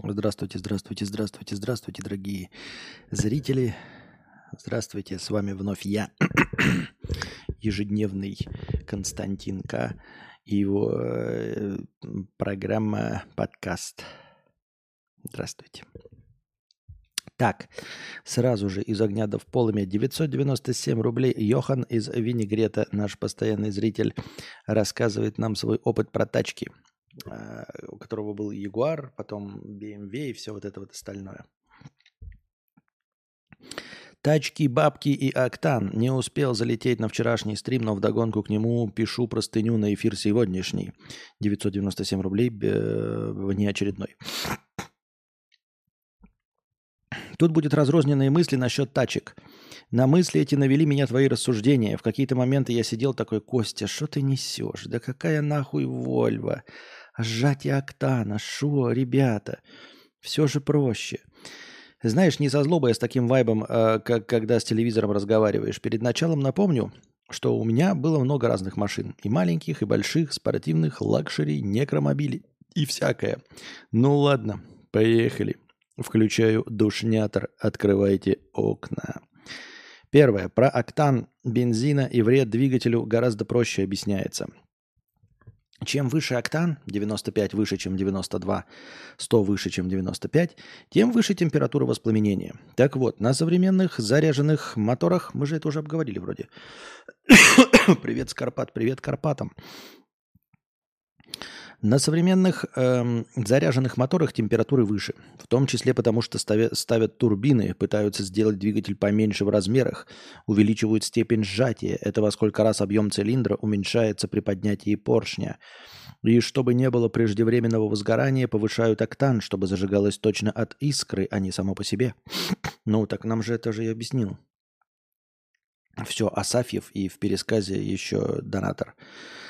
Здравствуйте, здравствуйте, здравствуйте, здравствуйте, дорогие зрители. Здравствуйте, с вами вновь я, ежедневный Константин К. и его э, программа подкаст. Здравствуйте. Так, сразу же из огня до в полыми 997 рублей. Йохан из Винегрета, наш постоянный зритель, рассказывает нам свой опыт про тачки – у которого был Ягуар, потом BMW и все вот это вот остальное. Тачки, бабки и октан. Не успел залететь на вчерашний стрим, но вдогонку к нему пишу простыню на эфир сегодняшний. 997 рублей, э, внеочередной. Тут будет разрозненные мысли насчет тачек. На мысли эти навели меня твои рассуждения. В какие-то моменты я сидел такой, Костя, что ты несешь? Да какая нахуй Вольва? Сжатие октана, шо, ребята. Все же проще. Знаешь, не со злобой, а с таким вайбом, э, как когда с телевизором разговариваешь. Перед началом напомню, что у меня было много разных машин. И маленьких, и больших, спортивных, luxury, некромобилей и всякое. Ну ладно, поехали. Включаю душнятор, открывайте окна. Первое. Про октан бензина и вред двигателю гораздо проще объясняется. Чем выше октан, 95 выше, чем 92, 100 выше, чем 95, тем выше температура воспламенения. Так вот, на современных заряженных моторах, мы же это уже обговорили вроде. привет, Скарпат, привет, Карпатам. На современных эм, заряженных моторах температуры выше, в том числе потому, что ставят, ставят турбины, пытаются сделать двигатель поменьше в размерах, увеличивают степень сжатия. Это во сколько раз объем цилиндра уменьшается при поднятии поршня. И чтобы не было преждевременного возгорания, повышают октан, чтобы зажигалось точно от искры, а не само по себе. Ну, так нам же это же и объяснил. Все, Асафьев и в пересказе еще донатор.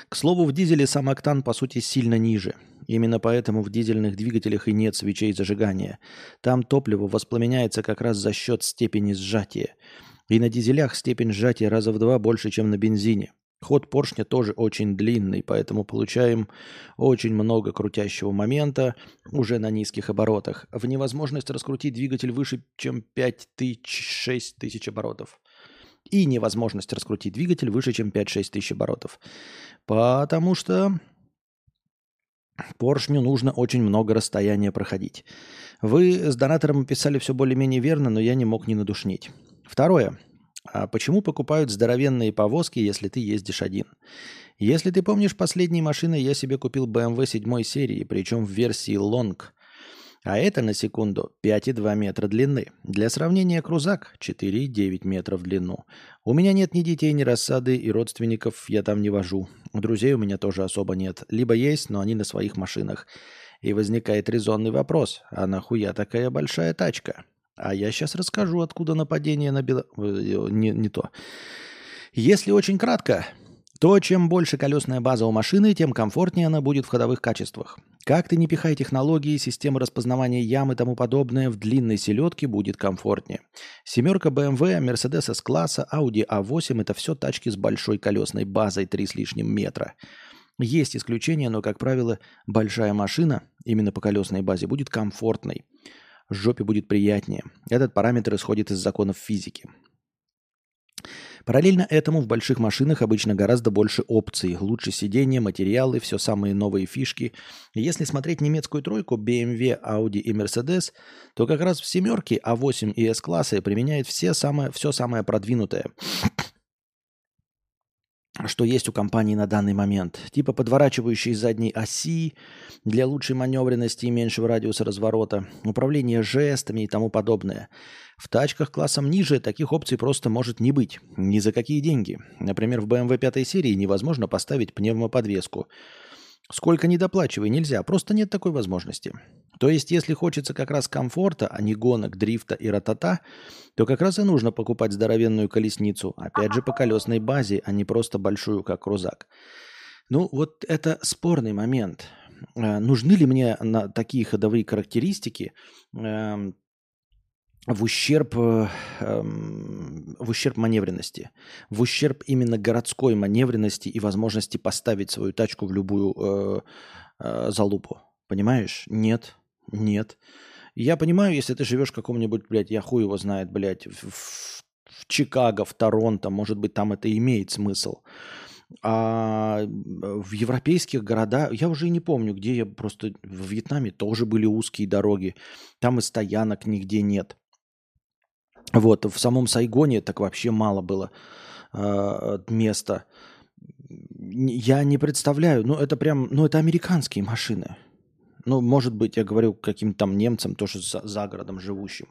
К слову, в дизеле сам октан по сути сильно ниже. Именно поэтому в дизельных двигателях и нет свечей зажигания. Там топливо воспламеняется как раз за счет степени сжатия. И на дизелях степень сжатия раза в два больше, чем на бензине. Ход поршня тоже очень длинный, поэтому получаем очень много крутящего момента уже на низких оборотах. В невозможность раскрутить двигатель выше, чем 5-6 тысяч оборотов и невозможность раскрутить двигатель выше, чем 5-6 тысяч оборотов. Потому что поршню нужно очень много расстояния проходить. Вы с донатором писали все более-менее верно, но я не мог не надушнить. Второе. А почему покупают здоровенные повозки, если ты ездишь один? Если ты помнишь последние машины, я себе купил BMW 7 серии, причем в версии Long – а это, на секунду, 5,2 метра длины. Для сравнения, крузак 4,9 метров в длину. У меня нет ни детей, ни рассады, и родственников я там не вожу. Друзей у меня тоже особо нет. Либо есть, но они на своих машинах. И возникает резонный вопрос, а нахуя такая большая тачка? А я сейчас расскажу, откуда нападение на Бело... Э, не, не то. Если очень кратко, то чем больше колесная база у машины, тем комфортнее она будет в ходовых качествах. Как ты не пихай технологии, системы распознавания ям и тому подобное, в длинной селедке будет комфортнее. Семерка BMW, Mercedes S-класса, Audi A8 – это все тачки с большой колесной базой 3 с лишним метра. Есть исключения, но, как правило, большая машина именно по колесной базе будет комфортной. Жопе будет приятнее. Этот параметр исходит из законов физики. Параллельно этому в больших машинах обычно гораздо больше опций. Лучше сиденье, материалы, все самые новые фишки. Если смотреть немецкую тройку BMW, Audi и Mercedes, то как раз в семерке A8 и S-классы применяют все самое, все самое продвинутое что есть у компании на данный момент. Типа подворачивающей задней оси для лучшей маневренности и меньшего радиуса разворота, управление жестами и тому подобное. В тачках классом ниже таких опций просто может не быть. Ни за какие деньги. Например, в BMW 5 серии невозможно поставить пневмоподвеску. Сколько не доплачивай, нельзя, просто нет такой возможности. То есть, если хочется как раз комфорта, а не гонок, дрифта и ратата, то как раз и нужно покупать здоровенную колесницу, опять же по колесной базе, а не просто большую, как крузак. Ну, вот это спорный момент. Э, нужны ли мне на такие ходовые характеристики эм, в ущерб, э, в ущерб маневренности, в ущерб именно городской маневренности и возможности поставить свою тачку в любую э, э, залупу. Понимаешь? Нет. Нет. Я понимаю, если ты живешь в каком-нибудь, блядь, я хуй его знает, блядь, в, в, в Чикаго, в Торонто, может быть, там это имеет смысл. А в европейских городах, я уже и не помню, где я просто в Вьетнаме тоже были узкие дороги, там и стоянок нигде нет. Вот, в самом Сайгоне так вообще мало было э, места. Я не представляю, ну это прям, ну это американские машины. Ну, может быть, я говорю каким-то там немцам, тоже за, за городом живущим.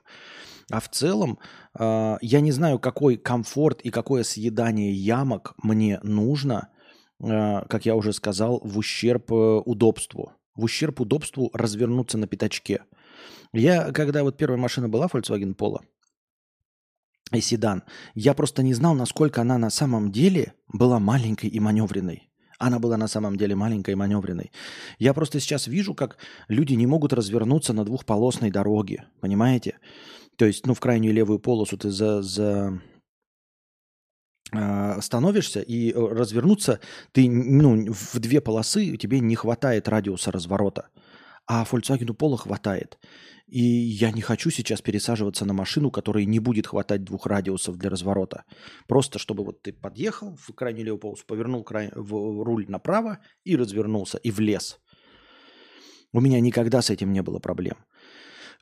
А в целом, э, я не знаю, какой комфорт и какое съедание ямок мне нужно, э, как я уже сказал, в ущерб э, удобству. В ущерб удобству развернуться на пятачке. Я, когда вот первая машина была, Volkswagen Polo, и седан, я просто не знал, насколько она на самом деле была маленькой и маневренной. Она была на самом деле маленькой и маневренной. Я просто сейчас вижу, как люди не могут развернуться на двухполосной дороге. Понимаете? То есть, ну, в крайнюю левую полосу ты за, за э, становишься, и э, развернуться ты, ну, в две полосы тебе не хватает радиуса разворота. А Volkswagen Polo хватает. И я не хочу сейчас пересаживаться на машину, которой не будет хватать двух радиусов для разворота. Просто чтобы вот ты подъехал в крайнюю левую полосу, повернул край... в руль направо и развернулся, и влез. У меня никогда с этим не было проблем.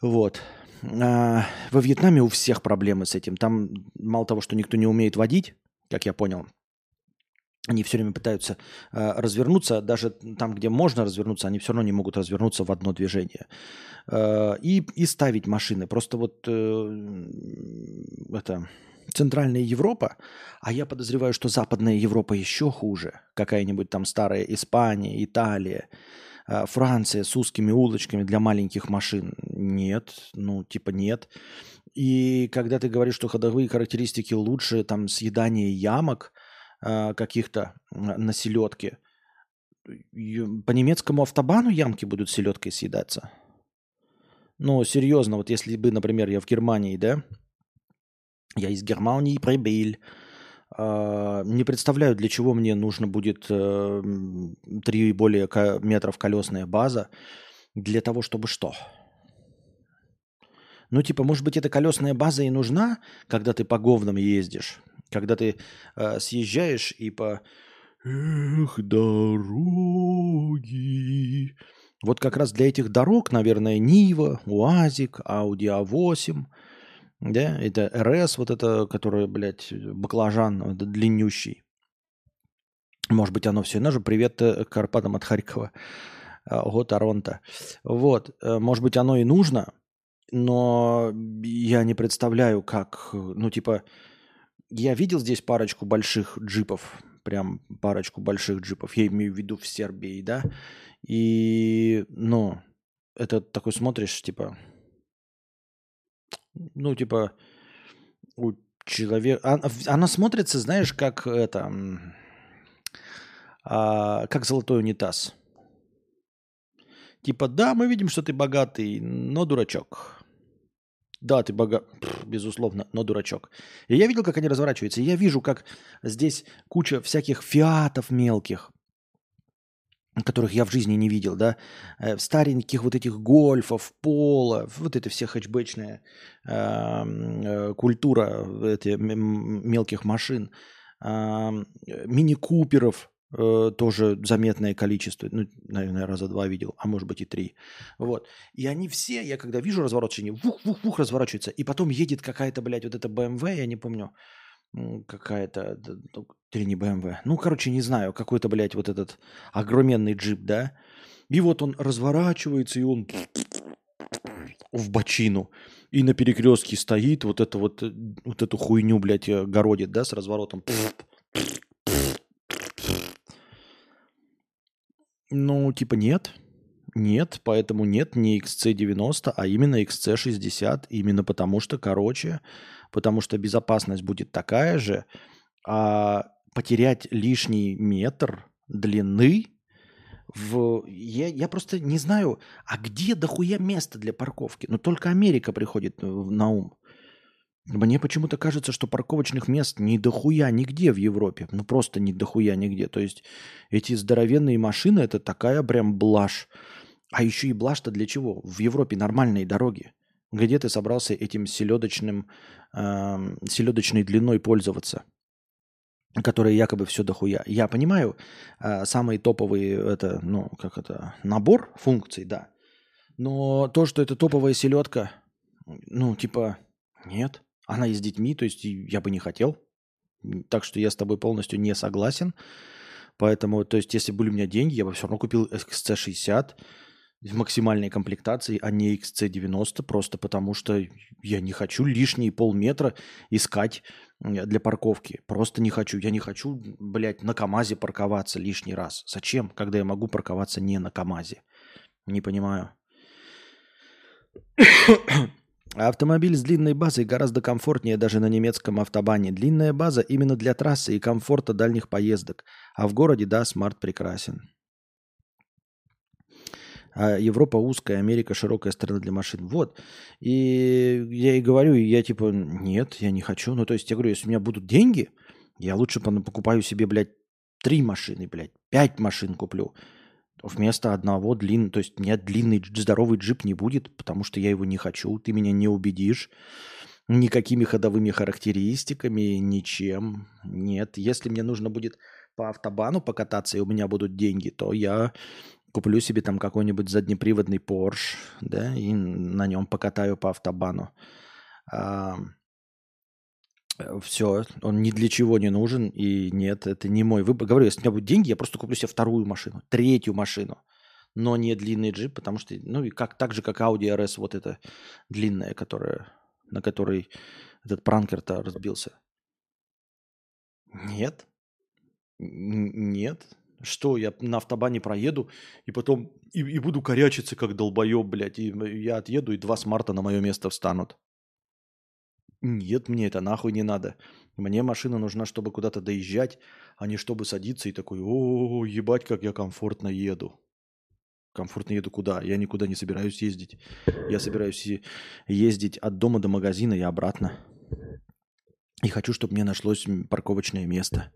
Вот. А во Вьетнаме у всех проблемы с этим. Там мало того, что никто не умеет водить, как я понял, они все время пытаются э, развернуться, даже там, где можно развернуться, они все равно не могут развернуться в одно движение. Э, и, и ставить машины. Просто вот э, это Центральная Европа, а я подозреваю, что Западная Европа еще хуже. Какая-нибудь там старая Испания, Италия, э, Франция с узкими улочками для маленьких машин. Нет, ну типа нет. И когда ты говоришь, что ходовые характеристики лучше, там съедание ямок – каких-то на селедке, по немецкому автобану ямки будут селедкой съедаться. Ну, серьезно, вот если бы, например, я в Германии, да, я из Германии прибыл, э, не представляю, для чего мне нужно будет э, 3 и более метров колесная база, для того, чтобы что? Ну, типа, может быть, эта колесная база и нужна, когда ты по говнам ездишь, когда ты э, съезжаешь и по «Эх, дороги». Вот как раз для этих дорог, наверное, Нива, УАЗик, Ауди А8, да, это РС, вот это, которое, блядь, баклажан длиннющий. Может быть, оно все. Нажу привет э, Карпатам от Харькова. Ого, Торонто. Вот, э, может быть, оно и нужно, но я не представляю, как, ну, типа, я видел здесь парочку больших джипов, прям парочку больших джипов, я имею в виду в Сербии, да, и, ну, это такой смотришь, типа, ну, типа, у человека, она, смотрится, знаешь, как это, а, как золотой унитаз. Типа, да, мы видим, что ты богатый, но дурачок. Да, ты бога... безусловно, но дурачок. И я видел, как они разворачиваются. И я вижу, как здесь куча всяких фиатов мелких, которых я в жизни не видел, да, э, стареньких вот этих гольфов, пола, вот это все хэтчбэчная э, культура эти мелких машин, э, мини-куперов, э, тоже заметное количество, ну, наверное, раза два видел, а может быть и три. Вот. И они все, я когда вижу разворачивание, вух-вух-вух разворачиваются, и потом едет какая-то, блядь, вот эта BMW, я не помню, какая-то, ну, или не BMW, ну, короче, не знаю, какой-то, блядь, вот этот огроменный джип, да, и вот он разворачивается, и он в бочину. И на перекрестке стоит, вот это вот, э, вот эту хуйню, блядь, э, городит, да, с разворотом. Ну, типа нет. Нет, поэтому нет не XC90, а именно XC60. Именно потому что, короче, потому что безопасность будет такая же, а потерять лишний метр длины в... Я, я просто не знаю, а где дохуя место для парковки? Ну, только Америка приходит на ум. Мне почему-то кажется, что парковочных мест не дохуя нигде в Европе. Ну просто не дохуя нигде. То есть эти здоровенные машины это такая прям блажь. А еще и блажь-то для чего? В Европе нормальные дороги. Где ты собрался этим селедочным, э, селедочной длиной пользоваться? Которая якобы все дохуя. Я понимаю, э, самый топовый это, ну, как это, набор функций, да. Но то, что это топовая селедка, ну, типа, нет. Она и с детьми, то есть я бы не хотел. Так что я с тобой полностью не согласен. Поэтому, то есть, если были у меня деньги, я бы все равно купил XC60 в максимальной комплектации, а не XC90, просто потому что я не хочу лишние полметра искать для парковки. Просто не хочу. Я не хочу, блядь, на КАМАЗе парковаться лишний раз. Зачем, когда я могу парковаться не на КАМАЗе? Не понимаю. Автомобиль с длинной базой гораздо комфортнее даже на немецком автобане. Длинная база именно для трассы и комфорта дальних поездок. А в городе, да, смарт прекрасен. А Европа узкая, Америка широкая страна для машин. Вот. И я и говорю, и я типа, нет, я не хочу. Ну, то есть я говорю, если у меня будут деньги, я лучше покупаю себе, блядь, три машины, блядь, пять машин куплю вместо одного длинного, то есть нет длинный здоровый джип не будет, потому что я его не хочу, ты меня не убедишь никакими ходовыми характеристиками, ничем. Нет, если мне нужно будет по автобану покататься, и у меня будут деньги, то я куплю себе там какой-нибудь заднеприводный Porsche, да, и на нем покатаю по автобану. Все, он ни для чего не нужен, и нет, это не мой выбор. Говорю, если у меня будут деньги, я просто куплю себе вторую машину, третью машину, но не длинный джип, потому что, ну, и как, так же, как Audi RS, вот эта длинная, которая, на которой этот пранкер-то разбился. Нет, нет, что, я на автобане проеду и потом и, и буду корячиться, как долбоеб, блядь, и я отъеду, и два смарта на мое место встанут. Нет, мне это нахуй не надо. Мне машина нужна, чтобы куда-то доезжать, а не чтобы садиться и такой, о, ебать, как я комфортно еду. Комфортно еду куда? Я никуда не собираюсь ездить. Я собираюсь ездить от дома до магазина и обратно. И хочу, чтобы мне нашлось парковочное место.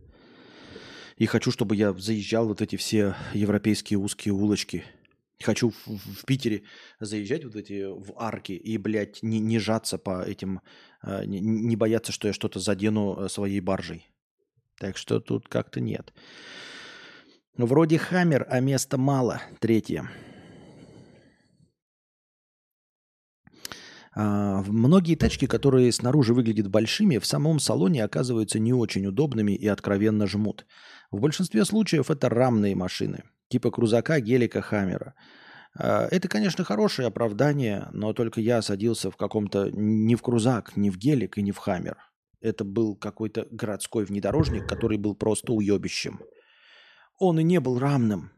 И хочу, чтобы я заезжал вот эти все европейские узкие улочки – Хочу в, в Питере заезжать вот эти в арки и, блядь, не, не жаться по этим, не, не бояться, что я что-то задену э, своей баржей. Так что тут как-то нет. Вроде хаммер, а места мало. Третье. А, многие тачки, которые снаружи выглядят большими, в самом салоне оказываются не очень удобными и откровенно жмут. В большинстве случаев это рамные машины – типа крузака, гелика, хаммера. А, это, конечно, хорошее оправдание, но только я садился в каком-то не в крузак, не в гелик и не в хаммер. Это был какой-то городской внедорожник, который был просто уебищем. Он и не был рамным.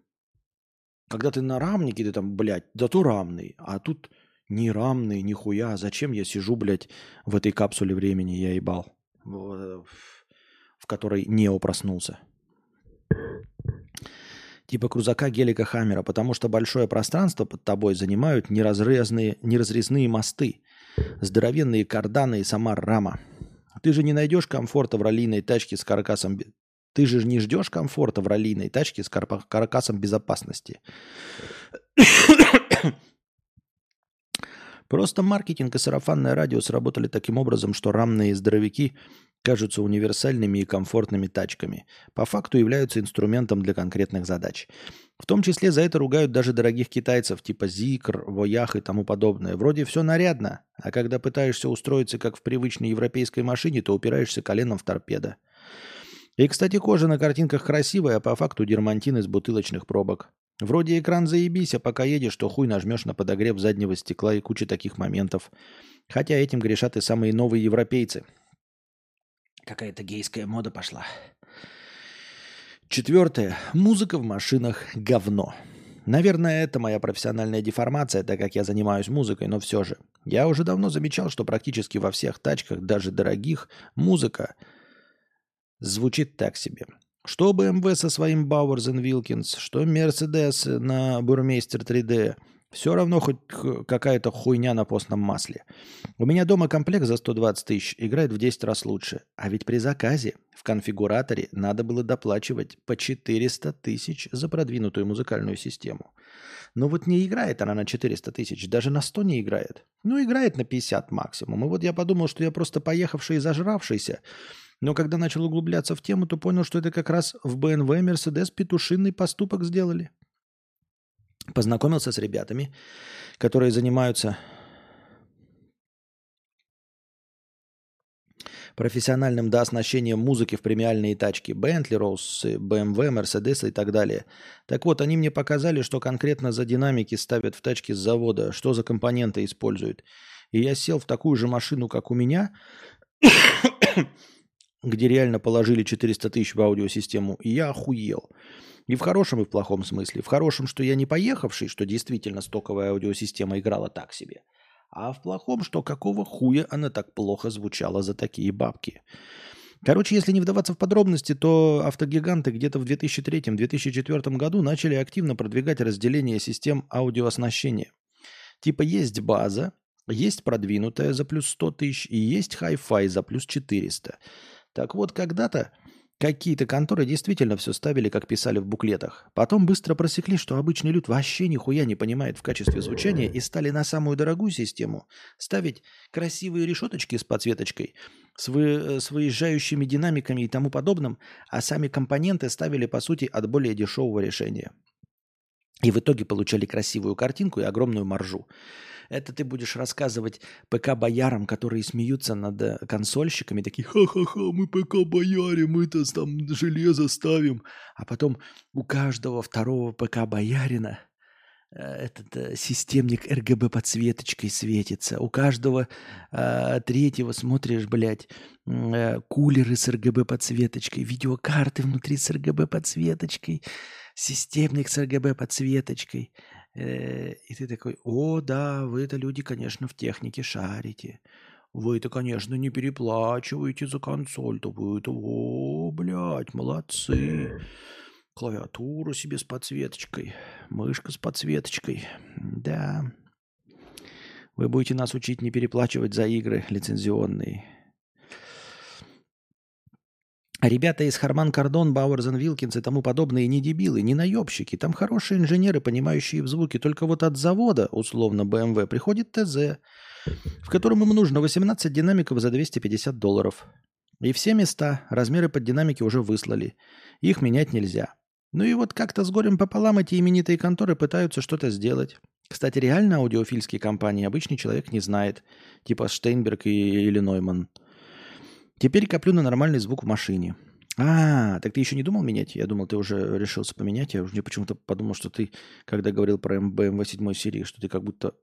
Когда ты на рамнике, ты там, блядь, да то рамный, а тут не рамный, нихуя. Зачем я сижу, блядь, в этой капсуле времени, я ебал, в, в которой Нео проснулся типа крузака Гелика Хаммера, потому что большое пространство под тобой занимают неразрезные, неразрезные мосты, здоровенные карданы и сама рама. Ты же не найдешь комфорта в раллийной тачке с каркасом... Ты же не ждешь комфорта в раллийной тачке с каркасом безопасности. Просто маркетинг и сарафанное радио сработали таким образом, что рамные здоровяки кажутся универсальными и комфортными тачками. По факту являются инструментом для конкретных задач. В том числе за это ругают даже дорогих китайцев типа Зикр, Воях и тому подобное. Вроде все нарядно, а когда пытаешься устроиться как в привычной европейской машине, то упираешься коленом в торпедо. И, кстати, кожа на картинках красивая, а по факту дермантин из бутылочных пробок. Вроде экран заебись, а пока едешь, то хуй нажмешь на подогрев заднего стекла и куча таких моментов. Хотя этим грешат и самые новые европейцы. Какая-то гейская мода пошла. Четвертое. Музыка в машинах – говно. Наверное, это моя профессиональная деформация, так как я занимаюсь музыкой, но все же. Я уже давно замечал, что практически во всех тачках, даже дорогих, музыка звучит так себе. Что BMW со своим Bowers Wilkins, что Mercedes на Burmeister 3D, Все равно хоть какая-то хуйня на постном масле. У меня дома комплект за 120 тысяч играет в 10 раз лучше. А ведь при заказе в конфигураторе надо было доплачивать по 400 тысяч за продвинутую музыкальную систему. Но вот не играет она на 400 тысяч, даже на 100 не играет. Ну, играет на 50 максимум. И вот я подумал, что я просто поехавший и зажравшийся. Но когда начал углубляться в тему, то понял, что это как раз в BMW Mercedes петушинный поступок сделали. Познакомился с ребятами, которые занимаются профессиональным дооснащением музыки в премиальные тачки Bentley, Rolls, BMW, Mercedes и так далее. Так вот, они мне показали, что конкретно за динамики ставят в тачки с завода, что за компоненты используют. И я сел в такую же машину, как у меня, где реально положили 400 тысяч в аудиосистему, и я охуел. И в хорошем, и в плохом смысле. В хорошем, что я не поехавший, что действительно стоковая аудиосистема играла так себе. А в плохом, что какого хуя она так плохо звучала за такие бабки. Короче, если не вдаваться в подробности, то автогиганты где-то в 2003-2004 году начали активно продвигать разделение систем аудиооснащения. Типа есть база, есть продвинутая за плюс 100 тысяч и есть хай-фай за плюс 400. Так вот, когда-то Какие-то конторы действительно все ставили, как писали в буклетах. Потом быстро просекли, что обычный люд вообще нихуя не понимает в качестве звучания и стали на самую дорогую систему ставить красивые решеточки с подсветочкой, с, вы, с выезжающими динамиками и тому подобным, а сами компоненты ставили, по сути, от более дешевого решения. И в итоге получали красивую картинку и огромную маржу. Это ты будешь рассказывать ПК-боярам, которые смеются над э, консольщиками, такие «Ха-ха-ха, мы ПК-бояре, мы-то там железо ставим». А потом у каждого второго ПК-боярина э, этот э, системник RGB подсветочкой светится. У каждого э, третьего смотришь, блядь, э, кулеры с RGB подсветочкой, видеокарты внутри с RGB подсветочкой, системник с RGB подсветочкой. Э, и ты такой, о, да, вы это люди, конечно, в технике шарите. Вы это, конечно, не переплачиваете за консоль-то. Вы это, о, блядь, молодцы. Клавиатуру себе с подсветочкой, мышка с подсветочкой. Да. Вы будете нас учить не переплачивать за игры лицензионные. Ребята из Харман Кардон, Бауэрзен Вилкинс и тому подобные не дебилы, не наебщики. Там хорошие инженеры, понимающие в звуке. Только вот от завода, условно, BMW, приходит ТЗ, в котором им нужно 18 динамиков за 250 долларов. И все места, размеры под динамики уже выслали. Их менять нельзя. Ну и вот как-то с горем пополам эти именитые конторы пытаются что-то сделать. Кстати, реально аудиофильские компании обычный человек не знает. Типа Штейнберг и, или Нойман. Теперь коплю на нормальный звук в машине. А, так ты еще не думал менять? Я думал, ты уже решился поменять. Я уже почему-то подумал, что ты, когда говорил про BMW 7 серии, что ты как будто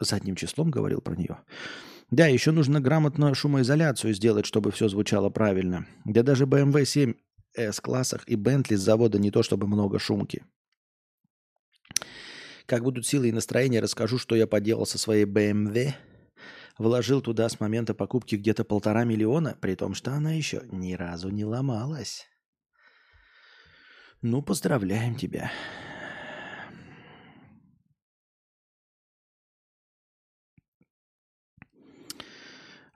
задним числом говорил про нее. Да, еще нужно грамотную шумоизоляцию сделать, чтобы все звучало правильно. Да даже BMW 7 S-классах и Bentley с завода не то чтобы много шумки. Как будут силы и настроение, расскажу, что я поделал со своей BMW – вложил туда с момента покупки где-то полтора миллиона, при том, что она еще ни разу не ломалась. Ну, поздравляем тебя.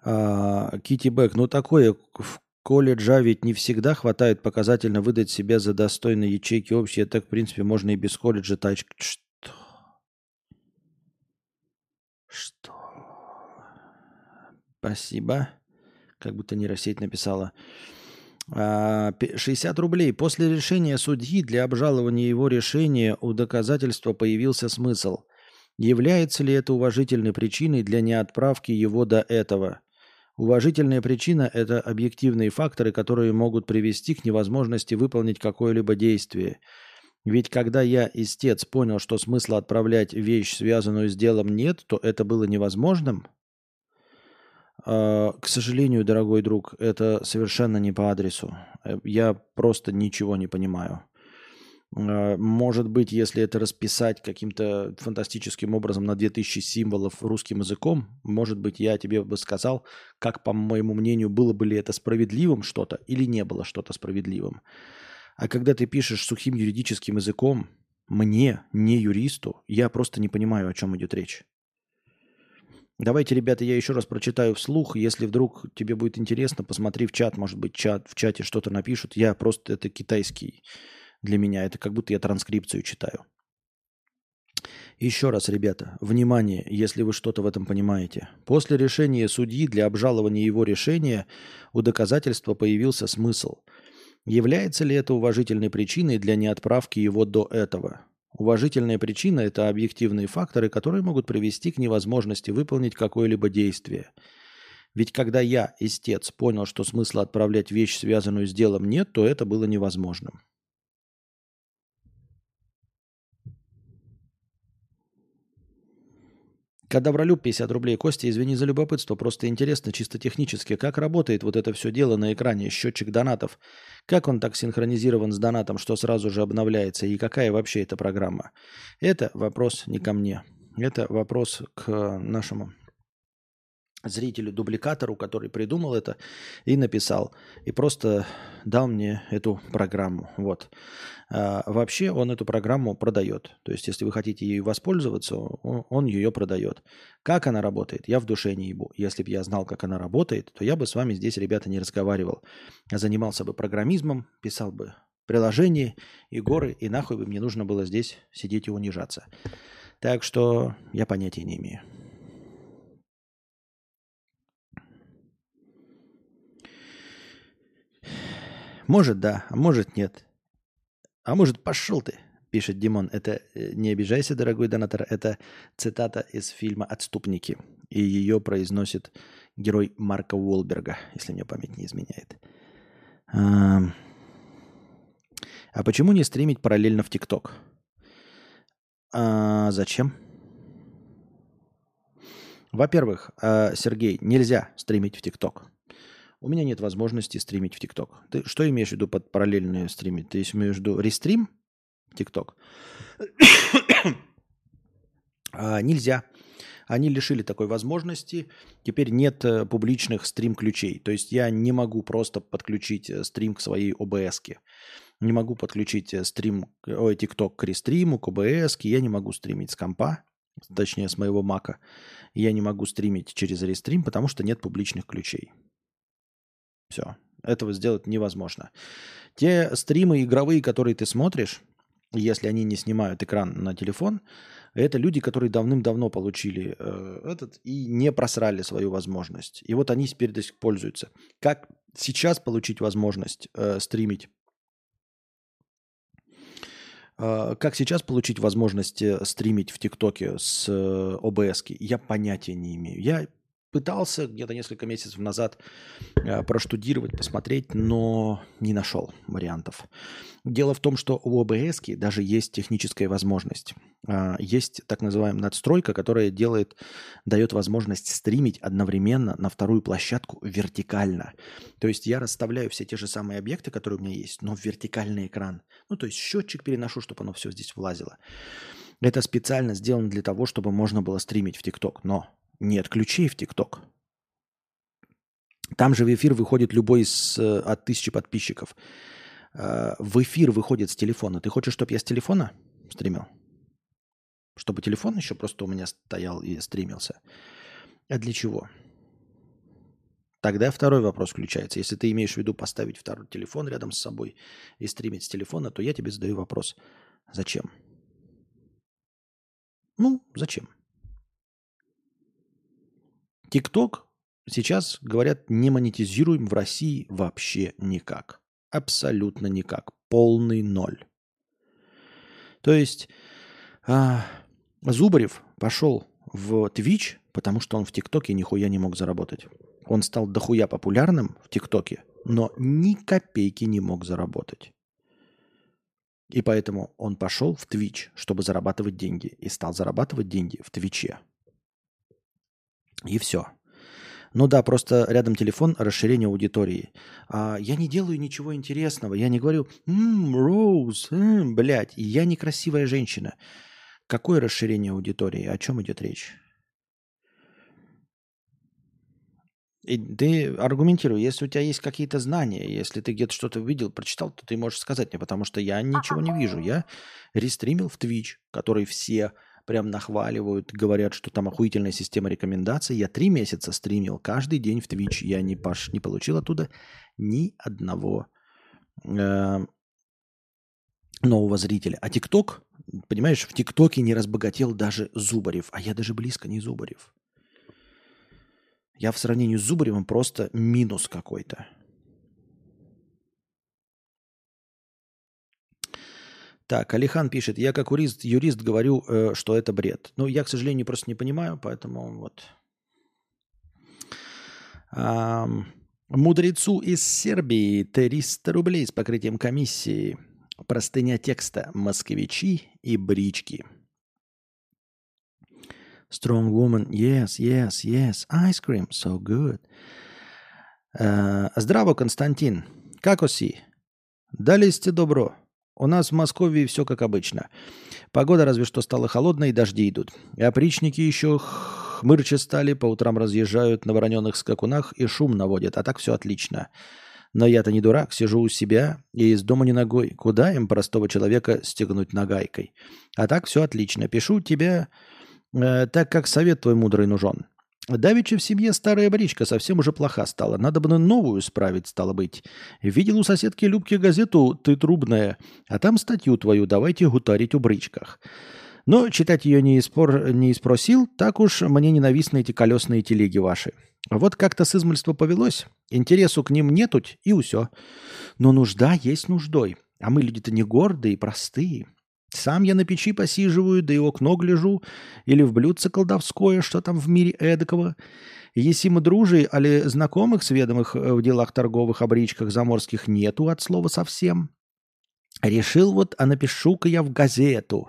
А, Кити Бэк, ну такое в колледжа ведь не всегда хватает показательно выдать себя за достойные ячейки общие. Так, в принципе, можно и без колледжа тачка. Что? Что? Спасибо. Как будто нейросеть написала. 60 а, рублей. После решения судьи для обжалования его решения у доказательства появился смысл. Является ли это уважительной причиной для неотправки его до этого? Уважительная причина – это объективные факторы, которые могут привести к невозможности выполнить какое-либо действие. Ведь когда я, истец, понял, что смысла отправлять вещь, связанную с делом, нет, то это было невозможным – к сожалению, дорогой друг, это совершенно не по адресу. Э, я просто ничего не понимаю. А, может быть, если это расписать каким-то фантастическим образом на 2000 символов русским языком, может быть, я тебе бы сказал, как, по моему мнению, было бы ли это справедливым что-то или не было что-то справедливым. А когда ты пишешь сухим юридическим языком, Мне, не юристу, я просто не понимаю, о чем идет речь. Давайте, ребята, я еще раз прочитаю вслух. Если вдруг тебе будет интересно, посмотри в чат, может быть, чат, в чате что-то напишут. Я просто, это китайский для меня, это как будто я транскрипцию читаю. Еще раз, ребята, внимание, если вы что-то в этом понимаете. После решения судьи для обжалования его решения у доказательства появился смысл. Является ли это уважительной причиной для неотправки его до этого? Уважительная причина – это объективные факторы, которые могут привести к невозможности выполнить какое-либо действие. Ведь когда я, истец, понял, что смысла отправлять вещь, связанную с делом, нет, то это было невозможным. Кадавролюб 50 рублей. Костя, извини за любопытство, просто интересно, чисто технически, как работает вот это все дело на экране, счетчик донатов? Как он так синхронизирован с донатом, что сразу же обновляется? И какая вообще эта программа? Это вопрос не ко мне. Это вопрос к нашему зрителю-дубликатору, который придумал это и написал. И просто дал мне эту программу. Вот. А, вообще он эту программу продает. То есть, если вы хотите ею воспользоваться, он, ее продает. Как она работает, я в душе не ебу. Если бы я знал, как она работает, то я бы с вами здесь, ребята, не разговаривал. Я занимался бы программизмом, писал бы приложение и горы, и нахуй бы мне нужно было здесь сидеть и унижаться. Так что я понятия не имею. Может, да, а может, нет. А может, пошел ты, пишет Димон. Это э, не обижайся, дорогой донатор, это цитата из фильма «Отступники». И ее произносит герой Марка Уолберга, если мне память не изменяет. А, а почему не стримить параллельно в ТикТок? А, зачем? Во-первых, а, Сергей, нельзя стримить в ТикТок. У меня нет возможности стримить в ТикТок. Ты что имеешь в виду под параллельное стримить? Ты имеешь в виду рестрим ТикТок? а, нельзя. Они лишили такой возможности. Теперь нет э, публичных стрим-ключей. То есть я не могу просто подключить э, стрим к своей ОБС. -ке. Не могу подключить э, стрим, ой, ТикТок к рестриму, к ОБС. -ке. Я не могу стримить с компа, точнее с моего мака. Я не могу стримить через рестрим, потому что нет публичных ключей. Все. Этого сделать невозможно. Те стримы игровые, которые ты смотришь, если они не снимают экран на телефон, это люди, которые давным-давно получили э, этот и не просрали свою возможность. И вот они теперь до сих пор пользуются. Как сейчас получить возможность э, стримить? Э, как сейчас получить возможность э, стримить в ТикТоке с э, ОБС? Я понятия не имею. Я Пытался где-то несколько месяцев назад э, проштудировать, посмотреть, но не нашел вариантов. Дело в том, что у ОБС даже есть техническая возможность. Э, есть так называемая надстройка, которая делает, дает возможность стримить одновременно на вторую площадку вертикально. То есть я расставляю все те же самые объекты, которые у меня есть, но в вертикальный экран. Ну, то есть счетчик переношу, чтобы оно все здесь влазило. Это специально сделано для того, чтобы можно было стримить в ТикТок. Но нет ключей в ТикТок. Там же в эфир выходит любой из, э, от тысячи подписчиков. Э, в эфир выходит с телефона. Ты хочешь, чтобы я с телефона стримил? Чтобы телефон еще просто у меня стоял и стримился. А для чего? Тогда второй вопрос включается. Если ты имеешь в виду поставить второй телефон рядом с собой и стримить с телефона, то я тебе задаю вопрос. Зачем? Ну, зачем? ТикТок сейчас, говорят, не монетизируем в России вообще никак. Абсолютно никак. Полный ноль. То есть а, Зубарев пошел в Twitch, потому что он в ТикТоке нихуя не мог заработать. Он стал дохуя популярным в ТикТоке, но ни копейки не мог заработать. И поэтому он пошел в Twitch, чтобы зарабатывать деньги. И стал зарабатывать деньги в Твиче. И все. Ну да, просто рядом телефон, расширение аудитории. А я не делаю ничего интересного. Я не говорю, ммм, Роуз, м, блядь, я некрасивая женщина. Какое расширение аудитории? О чем идет речь? И ты аргументируй, если у тебя есть какие-то знания, если ты где-то что-то увидел, прочитал, то ты можешь сказать мне, потому что я ничего не вижу. Я рестримил в Twitch, который все прям нахваливают, говорят, что там охуительная система рекомендаций. Я три месяца стримил каждый день в Twitch. Я не, пош... не получил оттуда ни одного э, нового зрителя. А ТикТок, понимаешь, в ТикТоке не разбогател даже Зубарев, а я даже близко не Зубарев. Я в сравнении с Зубаревым просто минус какой-то. Так, Алихан пишет, я как юрист, юрист говорю, э, что это бред. Ну, я, к сожалению, просто не понимаю, поэтому вот. А, мудрецу из Сербии 300 рублей с покрытием комиссии. Простыня текста «Москвичи и брички». Strong woman. Yes, yes, yes. Ice cream. So good. Uh, здраво, Константин. Как оси? Дали добро. У нас в Москве все как обычно. Погода разве что стала холодной, и дожди идут. И опричники еще хмырче стали, по утрам разъезжают на вороненных скакунах и шум наводят, а так все отлично. Но я-то не дурак, сижу у себя и из дома не ногой. Куда им простого человека стегнуть нагайкой? А так все отлично. Пишу тебе Э, так как совет твой мудрый нужен. Давичи в семье старая бричка совсем уже плоха стала. Надо бы новую справить, стало быть. Видел у соседки Любки газету «Ты трубная», а там статью твою «Давайте гутарить у бричках». Но читать ее не, испор... не испросил, так уж мне ненавистны эти колесные телеги ваши. Вот как-то с измольства повелось, интересу к ним нетуть, и усё. Но нужда есть нуждой, а мы люди-то не гордые и простые. Сам я на печи посиживаю, да и окно гляжу, или в блюдце колдовское, что там в мире эдакого. Если мы дружи, али знакомых с ведомых э, в делах торговых обричках заморских нету от слова совсем. Решил вот, а напишу-ка я в газету.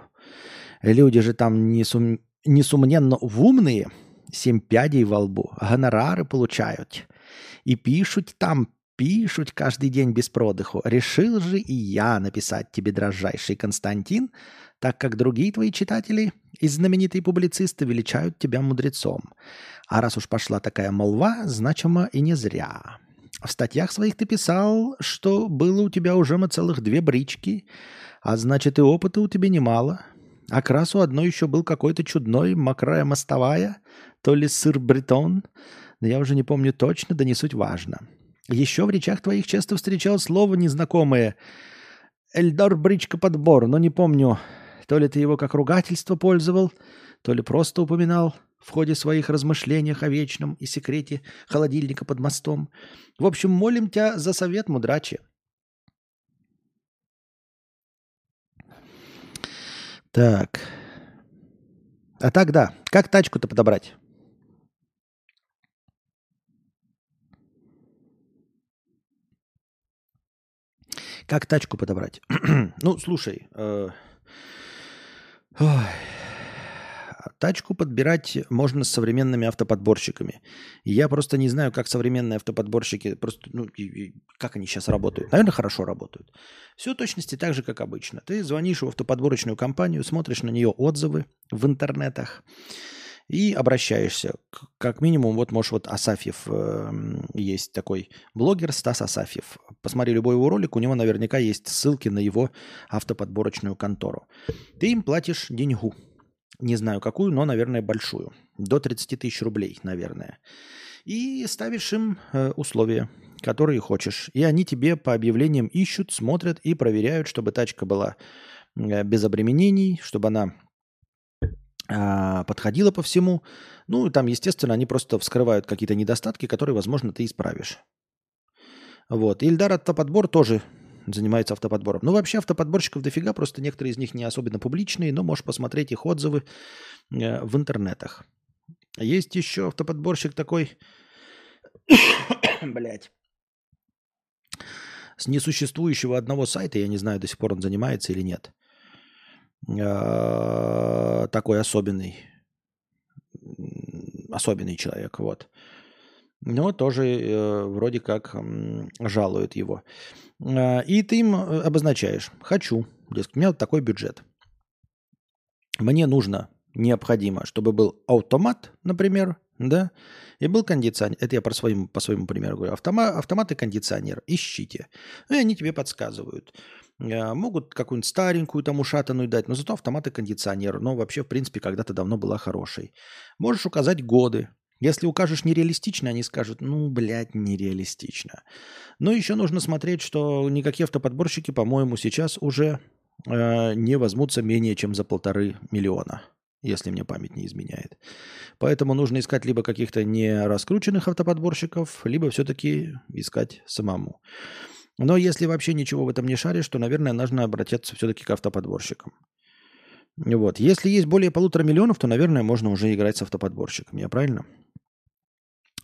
Люди же там несум... несумненно умные, семь пядей во лбу, гонорары получают. И пишут там пишут каждый день без продыху. Решил же и я написать тебе, дрожайший Константин, так как другие твои читатели и знаменитые публицисты величают тебя мудрецом. А раз уж пошла такая молва, значимо и не зря. В статьях своих ты писал, что было у тебя уже целых две брички, а значит и опыта у тебя немало. А крас у одной еще был какой-то чудной, мокрая мостовая, то ли сыр-бретон, но я уже не помню точно, да не суть важно. Еще в речах твоих часто встречал слово незнакомое «Эльдар Бричка подбор», но не помню, то ли ты его как ругательство пользовал, то ли просто упоминал в ходе своих размышлениях о вечном и секрете холодильника под мостом. В общем, молим тебя за совет, мудрачи. Так. А так, да. Как тачку-то подобрать? Как тачку подобрать? ну, слушай, э, тачку подбирать можно с современными автоподборщиками. Я просто не знаю, как современные автоподборщики, просто, ну, как они сейчас работают. Наверное, хорошо работают. Все точности так же, как обычно. Ты звонишь в автоподборочную компанию, смотришь на нее отзывы в интернетах, и обращаешься. Как минимум, вот можешь вот Асафьев, э, есть такой блогер Стас Асафьев. Посмотри любой его ролик, у него наверняка есть ссылки на его автоподборочную контору. Ты им платишь деньгу. Не знаю какую, но, наверное, большую. До 30 тысяч рублей, наверное. И ставишь им э, условия, которые хочешь. И они тебе по объявлениям ищут, смотрят и проверяют, чтобы тачка была э, без обременений, чтобы она подходила по всему. Ну, и там, естественно, они просто вскрывают какие-то недостатки, которые, возможно, ты исправишь. Вот. Ильдар Автоподбор тоже занимается автоподбором. Ну, вообще автоподборщиков дофига, просто некоторые из них не особенно публичные, но можешь посмотреть их отзывы э, в интернетах. Есть еще автоподборщик такой, блять, с несуществующего одного сайта, я не знаю, до сих пор он занимается или нет – Э, такой особенный, особенный человек, вот. Но тоже э, вроде как э, жалуют его. Э, и ты им обозначаешь, хочу, дескать, у меня вот такой бюджет. Мне нужно, необходимо, чтобы был автомат, например, да, и был кондиционер, это я по своему, по своему примеру говорю, автома, автомат и кондиционер, ищите. Ну, и они тебе подсказывают. Э, могут какую-нибудь старенькую там ушатанную дать, но зато автомат и кондиционер, но вообще, в принципе, когда-то давно была хорошей. Можешь указать годы. Если укажешь нереалистично, они скажут, ну, блядь, нереалистично. Но еще нужно смотреть, что никакие автоподборщики, по-моему, сейчас уже э, не возьмутся менее чем за полторы миллиона если мне память не изменяет. Поэтому нужно искать либо каких-то не раскрученных автоподборщиков, либо все-таки искать самому. Но если вообще ничего в этом не шаришь, то, наверное, нужно обратиться все-таки к автоподборщикам. Вот. Если есть более полутора миллионов, то, наверное, можно уже играть с автоподборщиком. Я правильно?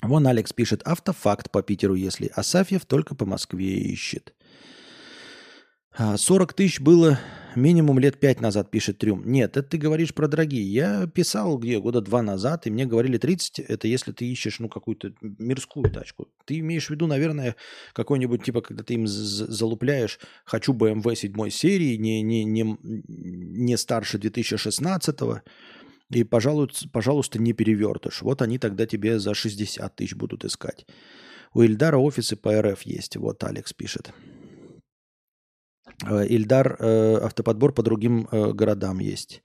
Вон Алекс пишет автофакт по Питеру, если Асафьев только по Москве ищет. 40 а, тысяч было минимум лет 5 назад, пишет Трюм. Нет, это ты говоришь про дорогие. Я писал где года два назад, и мне говорили 30, это если ты ищешь ну какую-то мирскую тачку. Ты имеешь в виду, наверное, какой-нибудь, типа, когда ты им залупляешь, хочу BMW 7 серии, не, не, не, не старше 2016 и, пожалуйста, пожалуйста, не перевертыш. Вот они тогда тебе за 60 тысяч будут искать. У Ильдара офисы по РФ есть. Вот Алекс пишет. Э, Ильдар, э, автоподбор по другим э, городам есть.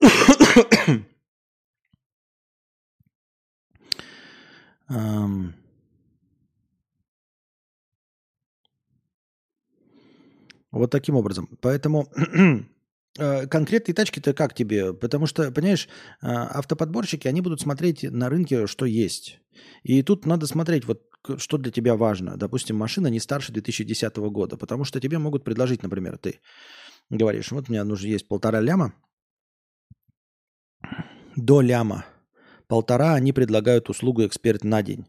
Вот таким образом. Поэтому конкретные тачки-то как тебе? Потому что, понимаешь, автоподборщики, они будут смотреть на рынке, что есть. И тут надо смотреть, вот что для тебя важно. Допустим, машина не старше 2010 года, потому что тебе могут предложить, например, ты говоришь, вот у меня нужно есть полтора ляма, до ляма. Полтора они предлагают услугу эксперт на день.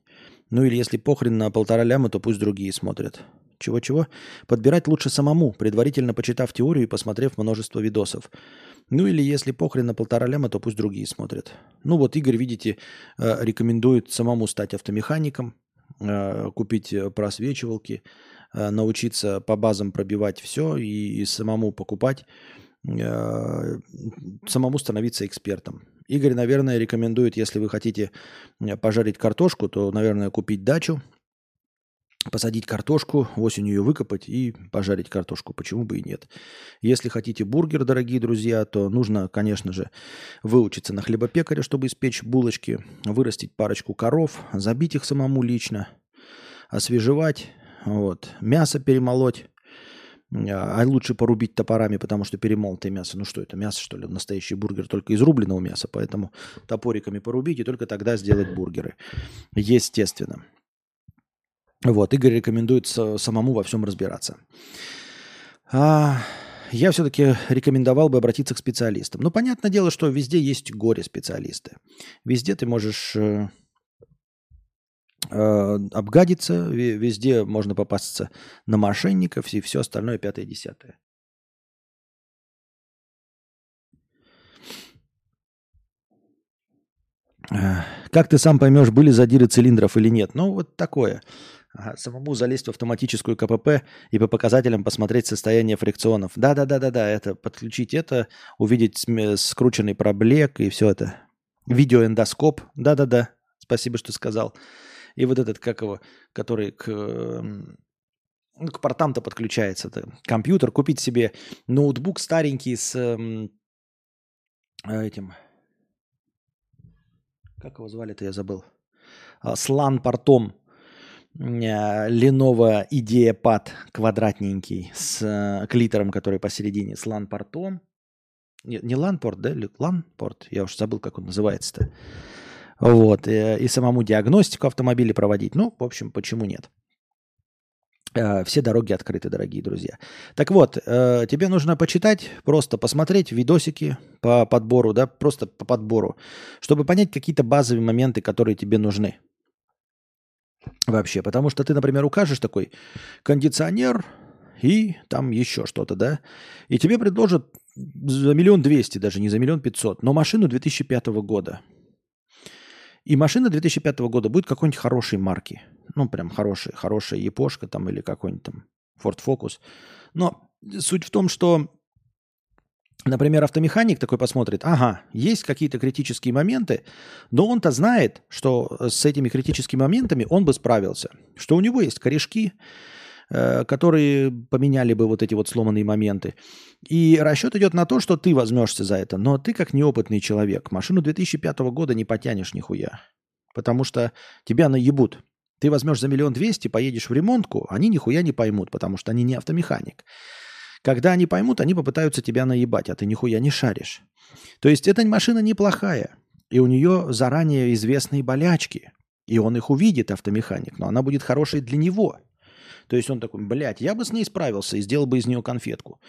Ну или если похрен на полтора ляма, то пусть другие смотрят. Чего-чего? Подбирать лучше самому, предварительно почитав теорию и посмотрев множество видосов. Ну или если похрен на полтора ляма, то пусть другие смотрят. Ну вот Игорь, видите, э, рекомендует самому стать автомехаником, Э, купить э, просвечивалки, научиться по базам пробивать все и, и самому покупать, самому становиться экспертом. Игорь, наверное, рекомендует, если вы хотите пожарить картошку, то, наверное, купить дачу, посадить картошку, осенью ее выкопать и пожарить картошку. Почему бы и нет? Если хотите бургер, дорогие друзья, то нужно, конечно же, выучиться на хлебопекаря, чтобы испечь булочки, вырастить парочку коров, забить их самому лично, освежевать, вот, мясо перемолоть, а лучше порубить топорами, потому что перемолотое мясо, ну что это, мясо что ли, настоящий бургер только из рубленого мяса, поэтому топориками порубить и только тогда сделать бургеры. Естественно. Вот, Игорь рекомендует самому во всем разбираться. А, я все-таки рекомендовал бы обратиться к специалистам. Ну, понятное дело, что везде есть горе-специалисты. Везде ты можешь э, э, обгадиться, везде можно попасться на мошенников и все остальное пятое-десятое. Как ты сам поймешь, были задиры цилиндров или нет? Ну, вот такое. Самому залезть в автоматическую КПП и по показателям посмотреть состояние фрикционов. Да-да-да-да-да, это подключить это, увидеть скрученный проблек и все это. Видеоэндоскоп. Да-да-да, спасибо, что сказал. И вот этот, как его, который к, ну, к портам-то подключается. Это компьютер, купить себе ноутбук старенький с э, этим... Как его звали-то, я забыл. А, с LAN-портом Э, Lenovo IdeaPad квадратненький с э, клитором, который посередине, с LAN-портом. Не, не LAN-порт, да? LAN-порт? Я уж забыл, как он называется-то. Вот. И, э, и самому диагностику автомобиля проводить. Ну, в общем, почему нет? Все дороги открыты, дорогие друзья. Так вот, тебе нужно почитать, просто посмотреть видосики по подбору, да, просто по подбору, чтобы понять какие-то базовые моменты, которые тебе нужны. Вообще, потому что ты, например, укажешь такой кондиционер и там еще что-то, да, и тебе предложат за миллион двести, даже не за миллион пятьсот, но машину 2005 года. И машина 2005 года будет какой-нибудь хорошей марки. Ну, прям хорошая, хорошая Япошка там или какой-нибудь там Ford Focus. Но суть в том, что Например, автомеханик такой посмотрит, ага, есть какие-то критические моменты, но он-то знает, что с этими критическими моментами он бы справился, что у него есть корешки, э, которые поменяли бы вот эти вот сломанные моменты. И расчет идет на то, что ты возьмешься за это, но ты как неопытный человек машину 2005 года не потянешь нихуя, потому что тебя наебут. Ты возьмешь за миллион двести, поедешь в ремонтку, они нихуя не поймут, потому что они не автомеханик. Когда они поймут, они попытаются тебя наебать, а ты нихуя не шаришь. То есть эта машина неплохая, и у нее заранее известные болячки, и он их увидит, автомеханик, но она будет хорошей для него. То есть он такой, блядь, я бы с ней справился и сделал бы из нее конфетку.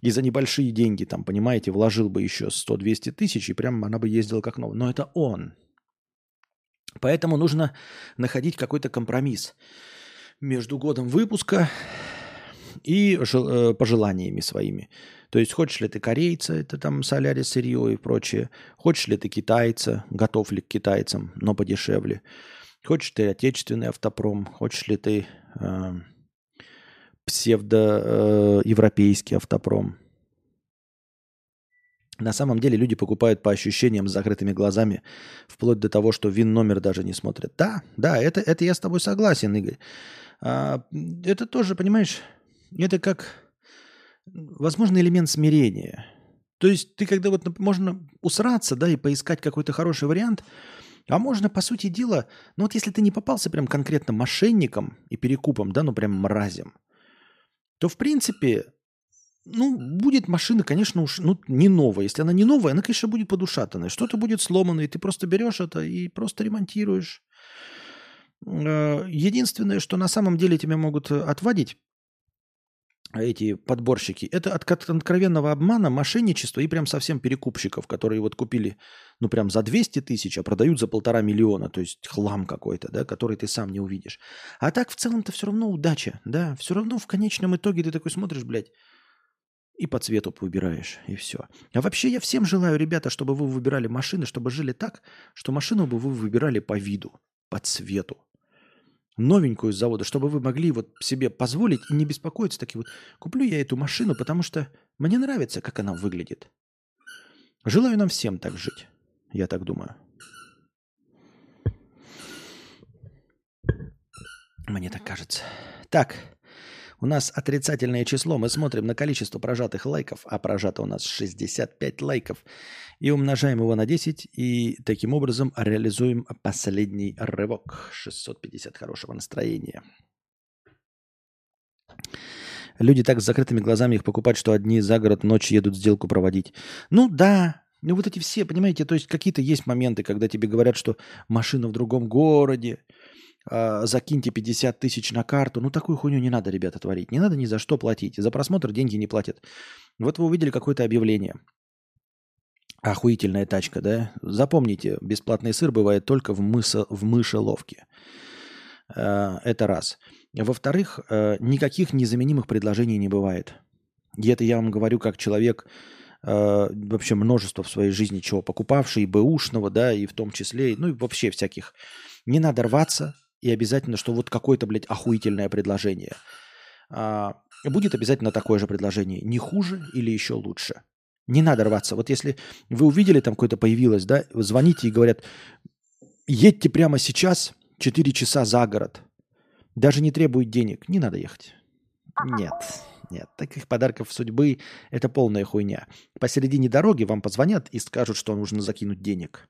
И за небольшие деньги, там, понимаете, вложил бы еще 100-200 тысяч, и прям она бы ездила как новая. Но это он. Поэтому нужно находить какой-то компромисс между годом выпуска и э, пожеланиями своими. То есть хочешь ли ты корейца, это там солярис, сырье и прочее. Хочешь ли ты китайца, готов ли к китайцам, но подешевле. Хочешь ты отечественный автопром, хочешь ли ты э, псевдоевропейский автопром. На самом деле люди покупают по ощущениям с закрытыми глазами, вплоть до того, что вин номер даже не смотрят. Да, да, это, это я с тобой согласен, Игорь. А, это тоже, понимаешь, это как, возможно, элемент смирения. То есть ты когда вот можно усраться, да, и поискать какой-то хороший вариант, а можно, по сути дела, ну вот если ты не попался прям конкретно мошенником и перекупом, да, ну прям мразем, то в принципе, ну, будет машина, конечно, уж ну, не новая. Если она не новая, она, конечно, будет подушатанная. Что-то будет сломано, и ты просто берешь это и просто ремонтируешь. Э, единственное, что на самом деле тебя могут отводить, эти подборщики, это от откровенного обмана, мошенничества и прям совсем перекупщиков, которые вот купили, ну прям за 200 тысяч, а продают за полтора миллиона, то есть хлам какой-то, да, который ты сам не увидишь. А так в целом-то все равно удача, да, все равно в конечном итоге ты такой смотришь, блядь, и по цвету выбираешь, и все. А вообще я всем желаю, ребята, чтобы вы выбирали машины, чтобы жили так, что машину бы вы выбирали по виду, по цвету новенькую с завода, чтобы вы могли вот себе позволить и не беспокоиться, таки вот, куплю я эту машину, потому что мне нравится, как она выглядит. Желаю нам всем так жить, я так думаю. Мне так кажется. Так, у нас отрицательное число. Мы смотрим на количество прожатых лайков, а прожато у нас 65 лайков. И умножаем его на 10, и таким образом реализуем последний рывок. 650 хорошего настроения. Люди так с закрытыми глазами их покупать, что одни за город ночью едут сделку проводить. Ну да, ну вот эти все, понимаете, то есть какие-то есть моменты, когда тебе говорят, что машина в другом городе, э, закиньте 50 тысяч на карту. Ну, такую хуйню не надо, ребята, творить. Не надо ни за что платить. За просмотр деньги не платят. Вот вы увидели какое-то объявление. Охуительная тачка, да? Запомните, бесплатный сыр бывает только в, мыса, в мышеловке. Э, это раз. Во-вторых, э, никаких незаменимых предложений не бывает. И это я вам говорю как человек, вообще множество в своей жизни чего покупавший, и бэушного, да, и в том числе, ну и вообще всяких. Не надо рваться, и обязательно, что вот какое-то, блядь, охуительное предложение. А, будет обязательно такое же предложение. Не хуже или еще лучше. Не надо рваться. Вот если вы увидели, там какое-то появилось, да, звоните и говорят, едьте прямо сейчас 4 часа за город. Даже не требует денег. Не надо ехать. Нет, нет. Таких подарков судьбы – это полная хуйня. Посередине дороги вам позвонят и скажут, что нужно закинуть денег.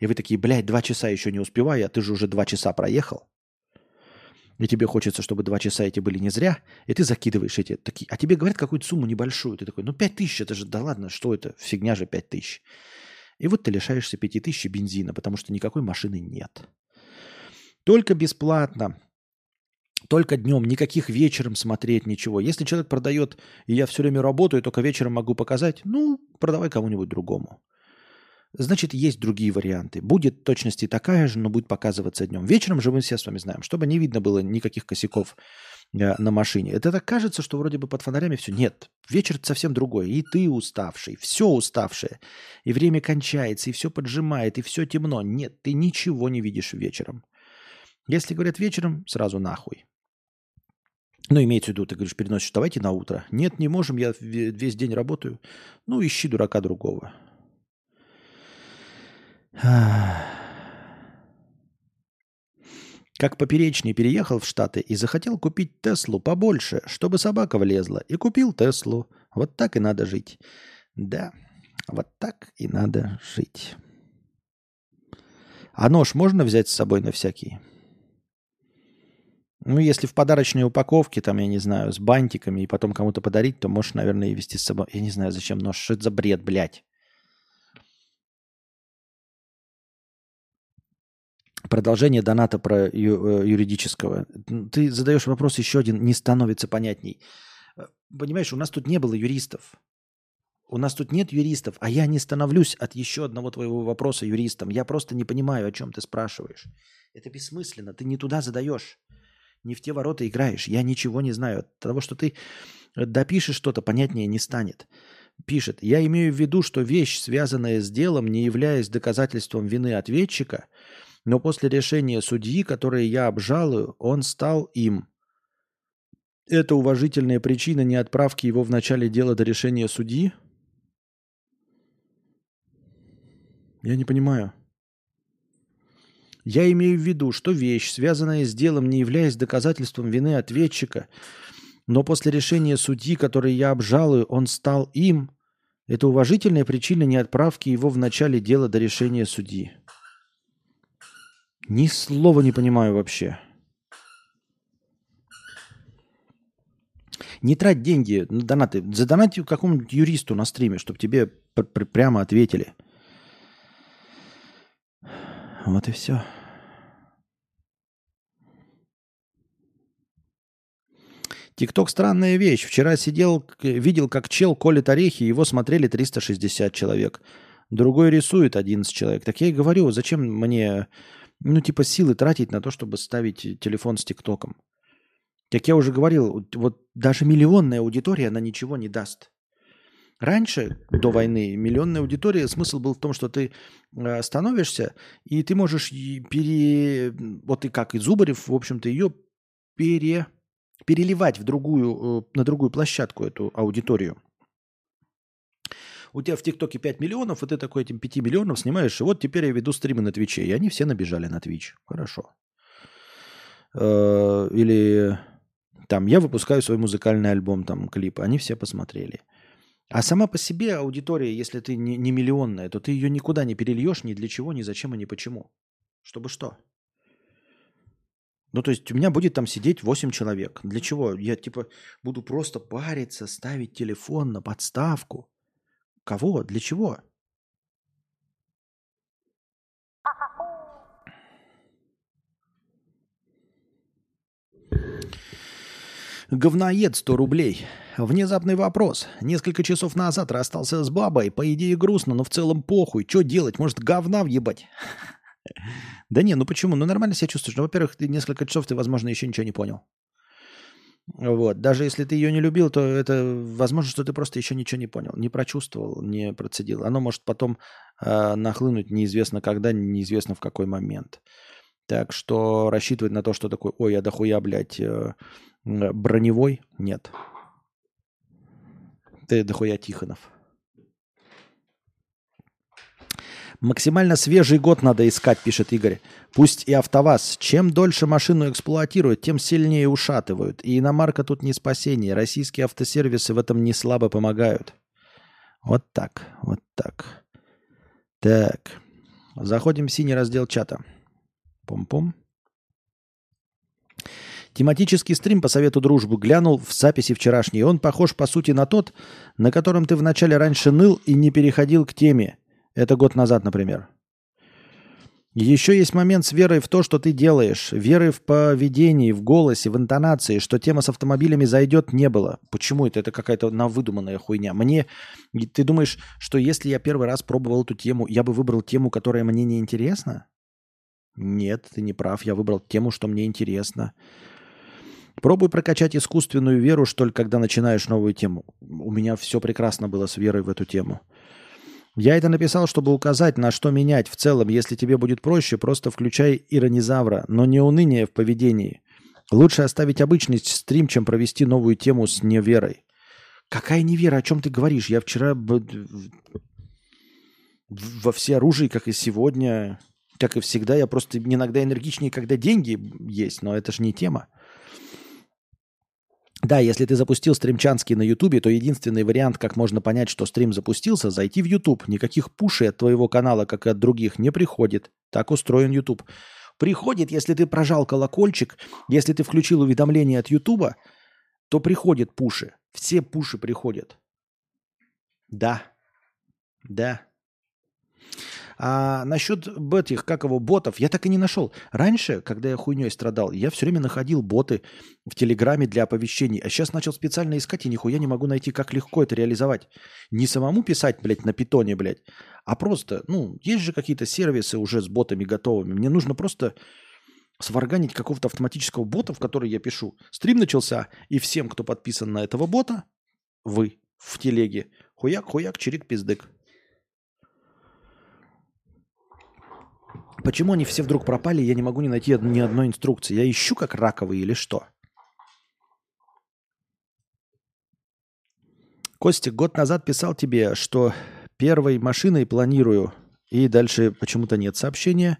И вы такие, блядь, два часа еще не успеваю, а ты же уже два часа проехал. И тебе хочется, чтобы два часа эти были не зря, и ты закидываешь эти такие. А тебе говорят какую-то сумму небольшую. Ты такой, ну пять тысяч, это же, да ладно, что это? Фигня же пять тысяч. И вот ты лишаешься пяти тысяч бензина, потому что никакой машины нет. Только бесплатно, только днем, никаких вечером смотреть, ничего. Если человек продает, и я все время работаю, только вечером могу показать, ну, продавай кому-нибудь другому. Значит, есть другие варианты. Будет точности такая же, но будет показываться днем. Вечером же мы все с вами знаем, чтобы не видно было никаких косяков э, на машине. Это так кажется, что вроде бы под фонарями все. Нет, вечер совсем другой. И ты уставший, все уставшее. И время кончается, и все поджимает, и все темно. Нет, ты ничего не видишь вечером. Если говорят вечером, сразу нахуй. Ну, имеется в виду, ты говоришь, переносишь, давайте на утро. Нет, не можем, я весь день работаю. Ну, ищи дурака другого. Как поперечный переехал в Штаты и захотел купить Теслу побольше, чтобы собака влезла, и купил Теслу. Вот так и надо жить. Да, вот так и надо жить. А нож можно взять с собой на всякий? Ну, если в подарочной упаковке, там, я не знаю, с бантиками, и потом кому-то подарить, то можешь, наверное, и вести с собой. Я не знаю, зачем нож. Что это за бред, блядь? Продолжение доната про ю, э, юридического. Ты задаешь вопрос еще один, не становится понятней. Э, понимаешь, у нас тут не было юристов. У нас тут нет юристов, а я не становлюсь от еще одного твоего вопроса юристом. Я просто не понимаю, о чем ты спрашиваешь. Это бессмысленно, ты не туда задаешь. Не в те ворота играешь. Я ничего не знаю. От того, что ты допишешь что-то, понятнее не станет. Пишет, я имею в виду, что вещь, связанная с делом, не являясь доказательством вины ответчика – но после решения судьи, которое я обжалую, он стал им. Это уважительная причина не отправки его в начале дела до решения судьи? Я не понимаю. Я имею в виду, что вещь, связанная с делом, не являясь доказательством вины ответчика, но после решения судьи, который я обжалую, он стал им, это уважительная причина не отправки его в начале дела до решения судьи. Ни слова не понимаю вообще. Не трать деньги на донаты. Задонати какому-нибудь юристу на стриме, чтобы тебе пр пр прямо ответили. Вот и все. Тикток странная вещь. Вчера сидел, видел, как чел колет орехи, его смотрели 360 человек. Другой рисует 11 человек. Так я и говорю, зачем мне ну, типа, силы тратить на то, чтобы ставить телефон с ТикТоком. Как я уже говорил, вот даже миллионная аудитория, она ничего не даст. Раньше, до войны, миллионная аудитория, смысл был в том, что ты э, становишься, и ты можешь пере... Вот и как и Зубарев, в общем-то, ее пере... переливать в другую, э, на другую площадку эту аудиторию у тебя в ТикТоке 5 миллионов, и ты такой этим 5 миллионов снимаешь, и вот теперь я веду стримы на Твиче. И они все набежали на Твич. Хорошо. Э, или там я выпускаю свой музыкальный альбом, там клип, они все посмотрели. А сама по себе аудитория, если ты не, не миллионная, то ты ее никуда не перельешь ни для чего, ни зачем и ни почему. Чтобы что? Ну, то есть у меня будет там сидеть 8 человек. Для чего? Я типа буду просто париться, ставить телефон на подставку. Кого? Для чего? Говноед 100 рублей. Внезапный вопрос. Несколько часов назад расстался с бабой. По идее грустно, но в целом похуй. Что делать? Может говна въебать? Да не, ну почему? Ну нормально себя чувствуешь. Ну, во-первых, ты несколько часов, ты, возможно, еще ничего не понял. Вот. Даже если ты ее не любил, то это возможно, что ты просто еще ничего не понял, не прочувствовал, не процедил. Оно может потом э, нахлынуть неизвестно когда, неизвестно в какой момент. Так что рассчитывать на то, что такой, ой, я дохуя, блядь, э, броневой, нет. Ты дохуя Тихонов. Максимально свежий год надо искать, пишет Игорь. Пусть и АвтоВАЗ. Чем дольше машину эксплуатируют, тем сильнее ушатывают. И иномарка тут не спасение. Российские автосервисы в этом не слабо помогают. Вот так, вот так. Так. Заходим в синий раздел чата. Пум-пум. Тематический стрим по совету дружбы глянул в записи вчерашней. Он похож, по сути, на тот, на котором ты вначале раньше ныл и не переходил к теме. Это год назад, например. Еще есть момент с верой в то, что ты делаешь. Веры в поведении, в голосе, в интонации, что тема с автомобилями зайдет, не было. Почему это? Это какая-то навыдуманная хуйня. Мне... Ты думаешь, что если я первый раз пробовал эту тему, я бы выбрал тему, которая мне не интересна? Нет, ты не прав. Я выбрал тему, что мне интересно. Пробуй прокачать искусственную веру, что ли, когда начинаешь новую тему. У меня все прекрасно было с верой в эту тему. Я это написал, чтобы указать, на что менять в целом. Если тебе будет проще, просто включай иронизавра, но не уныние в поведении. Лучше оставить обычный стрим, чем провести новую тему с неверой. Какая невера? О чем ты говоришь? Я вчера во все оружие, как и сегодня, как и всегда. Я просто иногда энергичнее, когда деньги есть, но это же не тема. Да, если ты запустил стримчанский на Ютубе, то единственный вариант, как можно понять, что стрим запустился, зайти в Ютуб. Никаких пушей от твоего канала, как и от других, не приходит. Так устроен Ютуб. Приходит, если ты прожал колокольчик, если ты включил уведомления от Ютуба, то приходят пуши. Все пуши приходят. Да. Да. А насчет этих, как его, ботов, я так и не нашел. Раньше, когда я хуйней страдал, я все время находил боты в Телеграме для оповещений. А сейчас начал специально искать, и нихуя не могу найти, как легко это реализовать. Не самому писать, блядь, на питоне, блядь, а просто, ну, есть же какие-то сервисы уже с ботами готовыми. Мне нужно просто сварганить какого-то автоматического бота, в который я пишу. Стрим начался, и всем, кто подписан на этого бота, вы в телеге, хуяк-хуяк, чирик-пиздык. Почему они все вдруг пропали, я не могу не найти ни одной инструкции. Я ищу как раковые или что? Костик, год назад писал тебе, что первой машиной планирую, и дальше почему-то нет сообщения.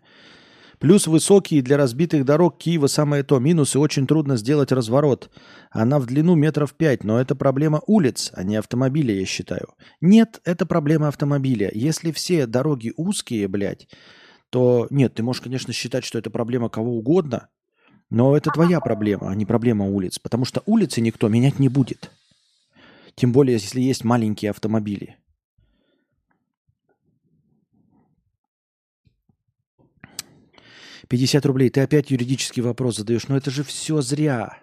Плюс высокие для разбитых дорог Киева самое то. Минусы очень трудно сделать разворот. Она в длину метров пять, но это проблема улиц, а не автомобиля, я считаю. Нет, это проблема автомобиля. Если все дороги узкие, блядь, то нет, ты можешь, конечно, считать, что это проблема кого угодно, но это твоя проблема, а не проблема улиц. Потому что улицы никто менять не будет. Тем более, если есть маленькие автомобили. Пятьдесят рублей. Ты опять юридический вопрос задаешь. Но это же все зря.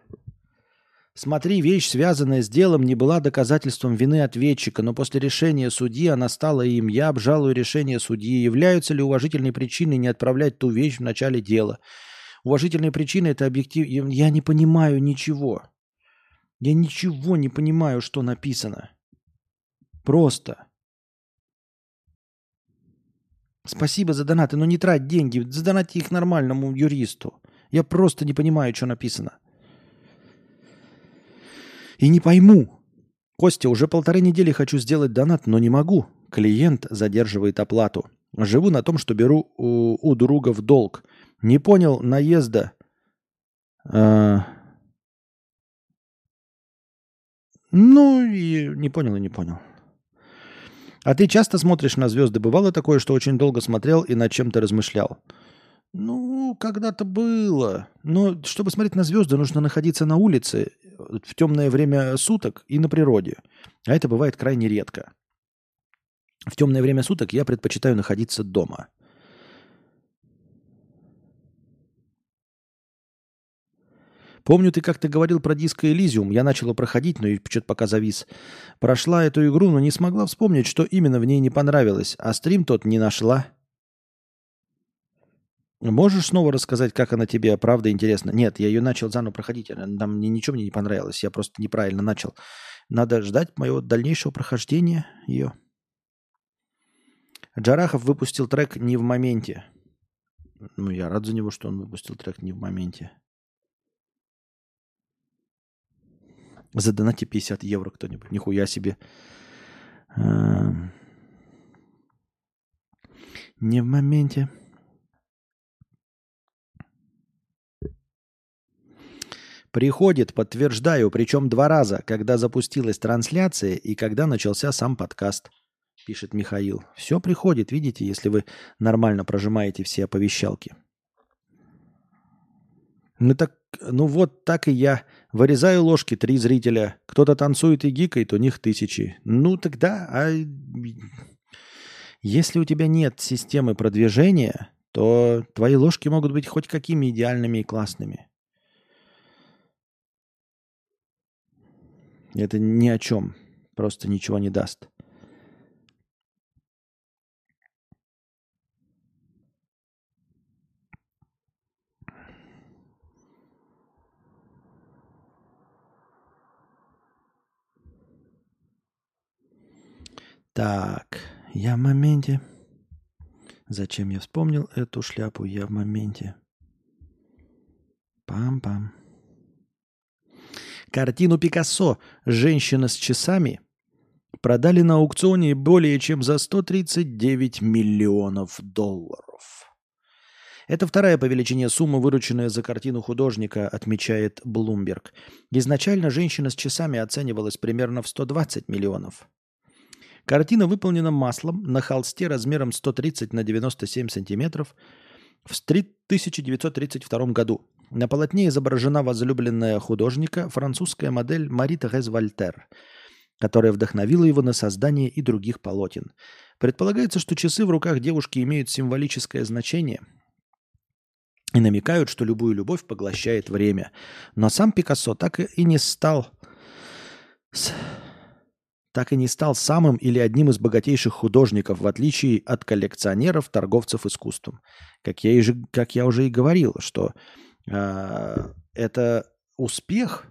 Смотри, вещь, связанная с делом, не была доказательством вины ответчика, но после решения судьи она стала им. Я обжалую решение судьи. Являются ли уважительной причиной не отправлять ту вещь в начале дела? Уважительные причины – это объектив... Я не понимаю ничего. Я ничего не понимаю, что написано. Просто. Спасибо за донаты, но не трать деньги. Задонати их нормальному юристу. Я просто не понимаю, что написано. И не пойму. Костя, уже полторы недели хочу сделать донат, но не могу. Клиент задерживает оплату. Живу на том, что беру у, у друга в долг. Не понял наезда. А... Ну, и не понял и не понял. А ты часто смотришь на звезды? Бывало такое, что очень долго смотрел и над чем-то размышлял? Ну, когда-то было. Но чтобы смотреть на звезды, нужно находиться на улице в темное время суток и на природе. А это бывает крайне редко. В темное время суток я предпочитаю находиться дома. Помню, ты как-то говорил про диско Элизиум. Я начала проходить, но что-то пока завис. Прошла эту игру, но не смогла вспомнить, что именно в ней не понравилось. А стрим тот не нашла. Можешь снова рассказать, как она тебе правда интересна? Нет, я ее начал заново проходить. Там мне ничего мне не понравилось. Я просто неправильно начал. Надо ждать моего дальнейшего прохождения ее. Джарахов выпустил трек не в моменте. Ну, я рад за него, что он выпустил трек не в моменте. Задонайте 50 евро кто-нибудь. Нихуя себе. Эм. Не в моменте. Приходит, подтверждаю, причем два раза, когда запустилась трансляция и когда начался сам подкаст, пишет Михаил. Все приходит, видите, если вы нормально прожимаете все оповещалки. Ну так, ну вот так и я. Вырезаю ложки, три зрителя. Кто-то танцует и гикает, у них тысячи. Ну тогда, а если у тебя нет системы продвижения, то твои ложки могут быть хоть какими идеальными и классными. Это ни о чем. Просто ничего не даст. Так, я в моменте. Зачем я вспомнил эту шляпу? Я в моменте. Пам-пам. Картину Пикассо «Женщина с часами» продали на аукционе более чем за 139 миллионов долларов. Это вторая по величине сумма, вырученная за картину художника, отмечает Bloomberg. Изначально «Женщина с часами» оценивалась примерно в 120 миллионов. Картина выполнена маслом на холсте размером 130 на 97 сантиметров в 1932 году. На полотне изображена возлюбленная художника, французская модель Мари Терез Вольтер, которая вдохновила его на создание и других полотен. Предполагается, что часы в руках девушки имеют символическое значение и намекают, что любую любовь поглощает время. Но сам Пикассо так и не стал так и не стал самым или одним из богатейших художников, в отличие от коллекционеров, торговцев искусством. Как я, и же, как я уже и говорил, что это успех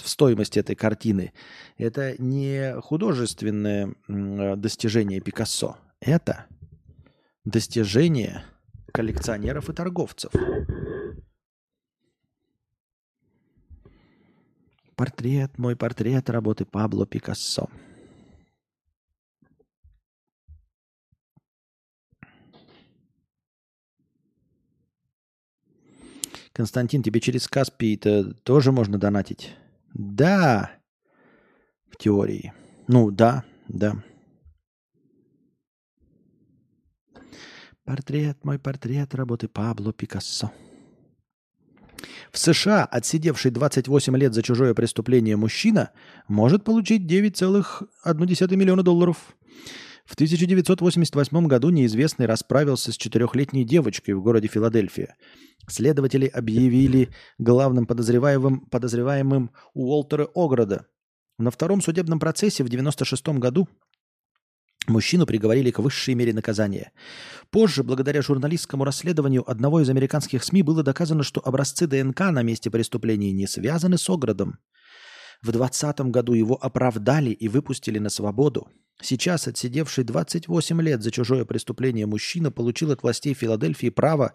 в стоимости этой картины, это не художественное э, достижение Пикассо, это достижение коллекционеров и торговцев. Портрет, мой портрет работы Пабло Пикассо. Константин, тебе через Каспий это тоже можно донатить? Да, в теории. Ну, да, да. Портрет, мой портрет работы Пабло Пикассо. В США отсидевший 28 лет за чужое преступление мужчина может получить 9,1 миллиона долларов. В 1988 году неизвестный расправился с четырехлетней девочкой в городе Филадельфия. Следователи объявили главным подозреваемым, подозреваемым Уолтера Ограда. На втором судебном процессе в 1996 году Мужчину приговорили к высшей мере наказания. Позже, благодаря журналистскому расследованию одного из американских СМИ, было доказано, что образцы ДНК на месте преступления не связаны с Оградом. В 2020 году его оправдали и выпустили на свободу. Сейчас отсидевший 28 лет за чужое преступление мужчина получил от властей Филадельфии право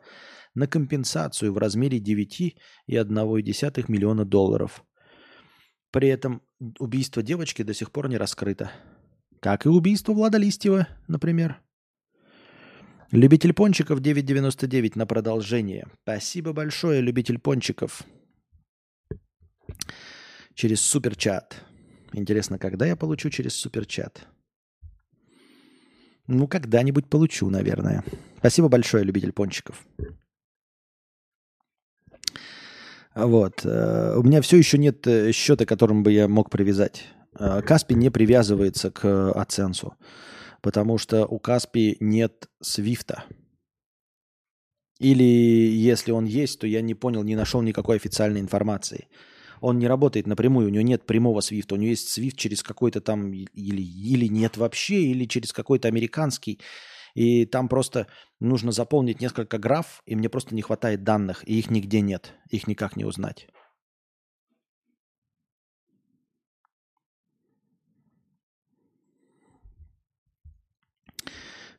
на компенсацию в размере 9,1 миллиона долларов. При этом убийство девочки до сих пор не раскрыто. Как и убийство Влада Листьева, например. Любитель пончиков 9.99 на продолжение. Спасибо большое, любитель пончиков. Через суперчат. Интересно, когда я получу через суперчат? Ну, когда-нибудь получу, наверное. Спасибо большое, любитель пончиков. Вот. Э, у меня все еще нет э, счета, которым бы я мог привязать. Э, Каспи не привязывается к Аценсу, потому что у Каспи нет свифта. Или если он есть, то я не понял, не нашел никакой официальной информации. Он не работает напрямую, у него нет прямого свифта, у него есть свифт через какой-то там, или, или нет вообще, или через какой-то американский. И там просто нужно заполнить несколько граф, и мне просто не хватает данных, и их нигде нет, их никак не узнать.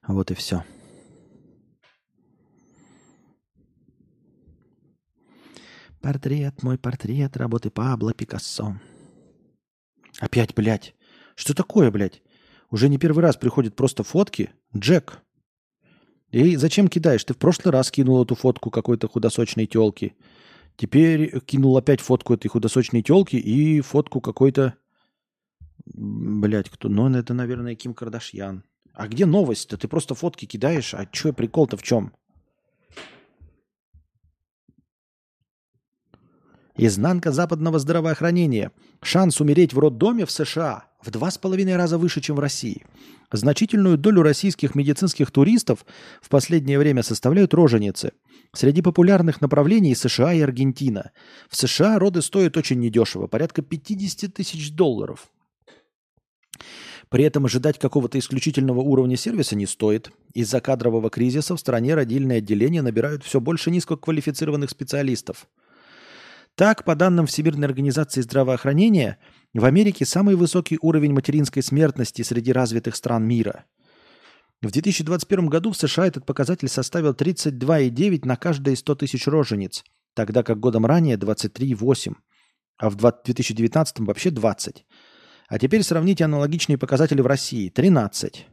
Вот и все. Портрет, мой портрет работы Пабло Пикассо. Опять, блядь. Что такое, блядь? Уже не первый раз приходят просто фотки. Джек. И зачем кидаешь? Ты в прошлый раз кинул эту фотку какой-то худосочной телки. Теперь кинул опять фотку этой худосочной телки и фотку какой-то... Блядь, кто? Ну, это, наверное, Ким Кардашьян. А где новость-то? Ты просто фотки кидаешь, а что прикол-то в чем? Изнанка западного здравоохранения. Шанс умереть в роддоме в США в два с половиной раза выше, чем в России. Значительную долю российских медицинских туристов в последнее время составляют роженицы. Среди популярных направлений США и Аргентина. В США роды стоят очень недешево, порядка 50 тысяч долларов. При этом ожидать какого-то исключительного уровня сервиса не стоит. Из-за кадрового кризиса в стране родильные отделения набирают все больше низкоквалифицированных специалистов. Так, по данным Всемирной организации здравоохранения, в Америке самый высокий уровень материнской смертности среди развитых стран мира. В 2021 году в США этот показатель составил 32,9 на каждые 100 тысяч рожениц, тогда как годом ранее 23,8. а в 2019 вообще 20. А теперь сравните аналогичные показатели в России. 13.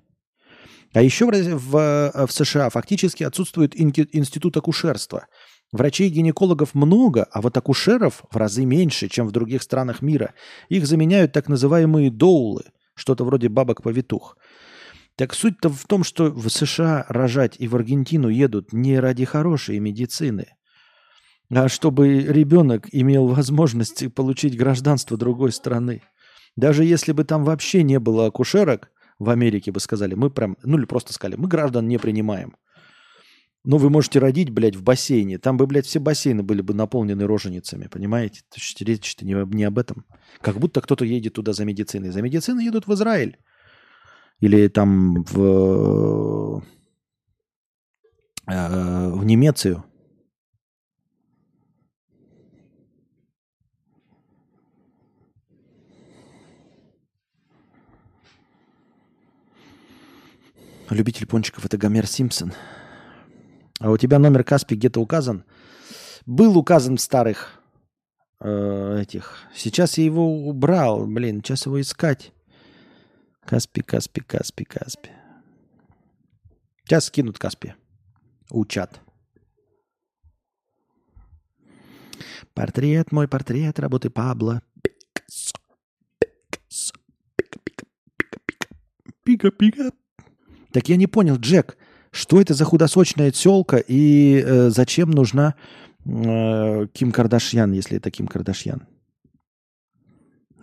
А еще в, в, в США фактически отсутствует институт акушерства. Врачей-гинекологов много, а вот акушеров в разы меньше, чем в других странах мира. Их заменяют так называемые доулы, что-то вроде бабок-повитух. Так суть-то в том, что в США рожать и в Аргентину едут не ради хорошей медицины, а чтобы ребенок имел возможность получить гражданство другой страны. Даже если бы там вообще не было акушерок, в Америке бы сказали, мы прям, ну или просто сказали, мы граждан не принимаем. Ну, вы можете родить, блядь, в бассейне. Там бы, блядь, все бассейны были бы наполнены роженицами, понимаете? То есть речь-то не, не об этом. Как будто кто-то едет туда за медициной. За медициной едут в Израиль. Или там в, э, в Немецию. Любитель пончиков это Гомер Симпсон. А у тебя номер Каспи где-то указан? Был указан в старых э, этих. Сейчас я его убрал. Блин, сейчас его искать. Каспи, Каспи, Каспи, Каспи. Сейчас скинут Каспи. Учат. Портрет, мой портрет, работы Пабло. Пика-пика. Так я не понял, Джек, что это за худосочная телка и э, зачем нужна э, Ким Кардашьян, если это Ким Кардашьян?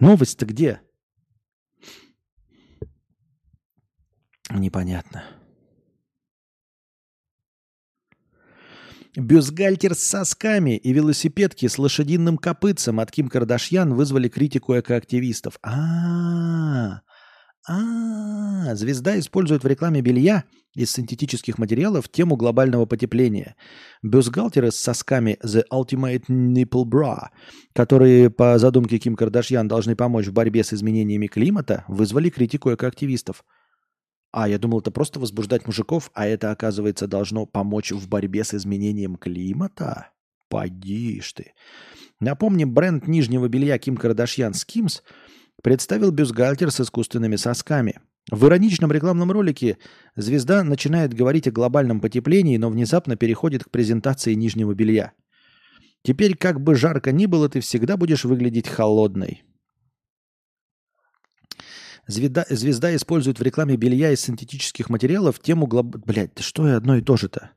Новость-то где? Непонятно. Бюстгальтер с сосками и велосипедки с лошадиным копытцем от Ким Кардашьян вызвали критику экоактивистов. А, -а, -а а, звезда использует в рекламе белья из синтетических материалов тему глобального потепления. Бюстгальтеры с сосками The Ultimate Nipple Bra, которые по задумке Ким Кардашьян должны помочь в борьбе с изменениями климата, вызвали критику экоактивистов. А, я думал, это просто возбуждать мужиков, а это, оказывается, должно помочь в борьбе с изменением климата? Поди ж ты. Напомним, бренд нижнего белья Ким Кардашьян Skims – представил бюстгальтер с искусственными сосками. В ироничном рекламном ролике звезда начинает говорить о глобальном потеплении, но внезапно переходит к презентации нижнего белья. Теперь, как бы жарко ни было, ты всегда будешь выглядеть холодной. Звезда, звезда использует в рекламе белья из синтетических материалов тему глоб... Блядь, что и одно и то же-то?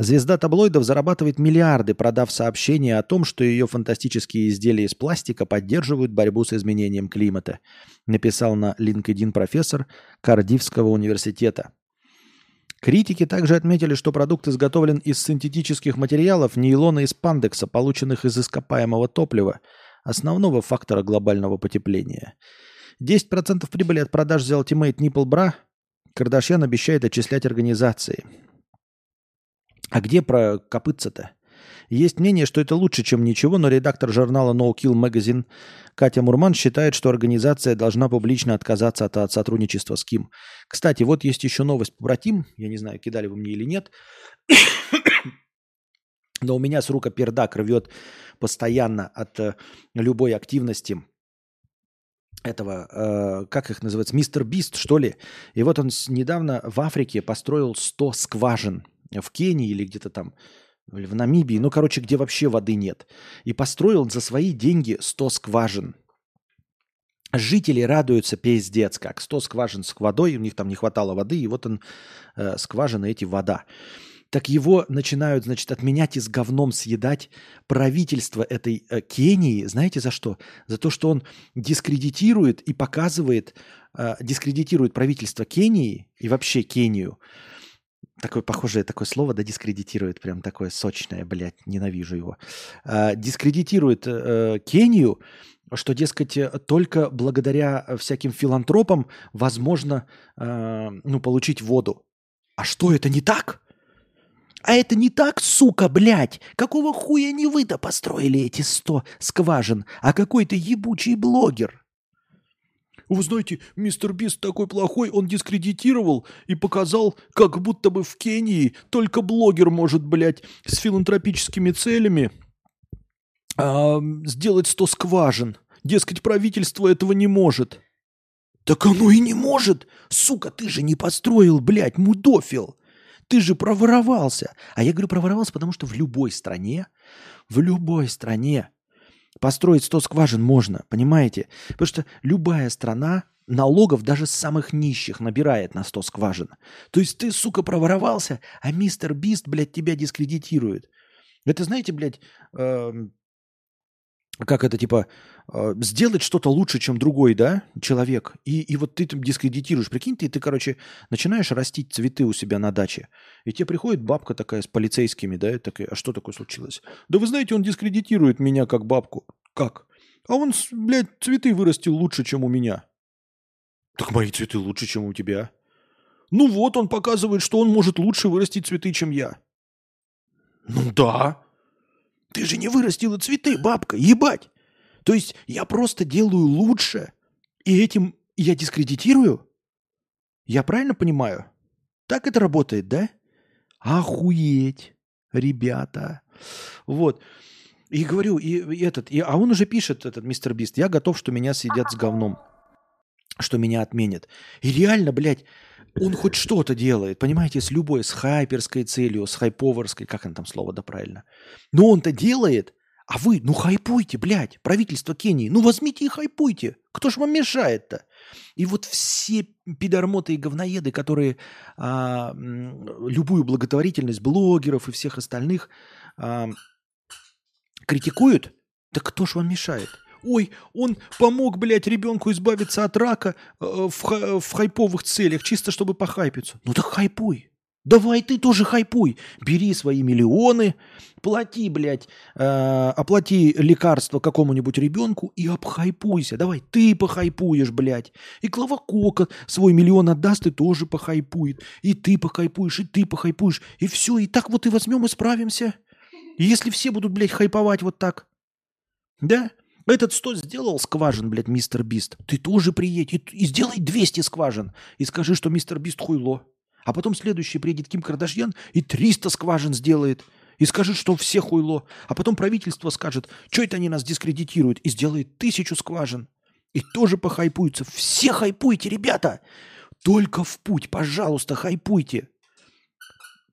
Звезда таблоидов зарабатывает миллиарды, продав сообщение о том, что ее фантастические изделия из пластика поддерживают борьбу с изменением климата, написал на LinkedIn профессор Кардивского университета. Критики также отметили, что продукт изготовлен из синтетических материалов нейлона и спандекса, полученных из ископаемого топлива, основного фактора глобального потепления. 10% прибыли от продаж The Ultimate Nipple Bra Кардашьян обещает отчислять организации – а где про копытца-то? Есть мнение, что это лучше, чем ничего, но редактор журнала No Kill Magazine Катя Мурман считает, что организация должна публично отказаться от, от сотрудничества с Ким. Кстати, вот есть еще новость побратим. Я не знаю, кидали вы мне или нет. Но у меня с рука пердак рвет постоянно от э, любой активности этого, э, как их называется, мистер Бист, что ли. И вот он недавно в Африке построил 100 скважин в Кении или где-то там, в Намибии, ну, короче, где вообще воды нет. И построил за свои деньги 100 скважин. Жители радуются пиздец как. 100 скважин с водой, у них там не хватало воды, и вот он, э, скважины эти, вода. Так его начинают, значит, отменять и с говном съедать правительство этой э, Кении. Знаете за что? За то, что он дискредитирует и показывает, э, дискредитирует правительство Кении и вообще Кению такое похожее такое слово, да, дискредитирует, прям такое сочное, блядь, ненавижу его. А, дискредитирует э, Кению, что, дескать, э, только благодаря всяким филантропам возможно э, ну, получить воду. А что, это не так? А это не так, сука, блядь! Какого хуя не вы-то построили эти сто скважин, а какой-то ебучий блогер? Вы знаете, мистер Бист такой плохой, он дискредитировал и показал, как будто бы в Кении только блогер может, блядь, с филантропическими целями а, сделать 100 скважин. Дескать, правительство этого не может. Так оно и не может. Сука, ты же не построил, блядь, мудофил. Ты же проворовался. А я говорю проворовался, потому что в любой стране, в любой стране построить 100 скважин можно, понимаете? Потому что любая страна налогов даже самых нищих набирает на 100 скважин. То есть ты, сука, проворовался, а мистер Бист, блядь, тебя дискредитирует. Это, знаете, блядь, э, как это, типа, э, сделать что-то лучше, чем другой, да, человек, и, и вот ты там дискредитируешь. Прикинь, ты, ты, короче, начинаешь растить цветы у себя на даче, и тебе приходит бабка такая с полицейскими, да, и такая, а что такое случилось? Да вы знаете, он дискредитирует меня как бабку. Как? А он, блядь, цветы вырастил лучше, чем у меня. Так мои цветы лучше, чем у тебя. Ну вот, он показывает, что он может лучше вырастить цветы, чем я. Ну да. Ты же не вырастила цветы, бабка, ебать. То есть я просто делаю лучше, и этим я дискредитирую? Я правильно понимаю? Так это работает, да? Охуеть, ребята. Вот. И говорю, и, и этот, и, а он уже пишет, этот мистер Бист, я готов, что меня съедят с говном что меня отменят. И реально, блядь, он хоть что-то делает, понимаете, с любой, с хайперской целью, с хайповерской, как он там слово, да правильно. Но он-то делает, а вы, ну хайпуйте, блядь, правительство Кении, ну возьмите и хайпуйте. Кто ж вам мешает-то? И вот все пидормоты и говноеды, которые а, любую благотворительность блогеров и всех остальных а, критикуют, так кто ж вам мешает? Ой, он помог, блядь, ребенку избавиться от рака э, в, в хайповых целях, чисто чтобы похайпиться. Ну так хайпуй. Давай ты тоже хайпуй. Бери свои миллионы, плати, блядь, э, оплати лекарство какому-нибудь ребенку и обхайпуйся. Давай ты похайпуешь, блядь. И Клава Кока свой миллион отдаст и тоже похайпует. И ты похайпуешь, и ты похайпуешь. И все, и так вот и возьмем и справимся. Если все будут, блядь, хайповать вот так, да, этот 100 сделал скважин, блядь, мистер Бист. Ты тоже приедь и, и сделай 200 скважин. И скажи, что мистер Бист хуйло. А потом следующий приедет Ким Кардашьян и 300 скважин сделает. И скажет, что все хуйло. А потом правительство скажет, что это они нас дискредитируют. И сделает тысячу скважин. И тоже похайпуются. Все хайпуйте, ребята. Только в путь, пожалуйста, хайпуйте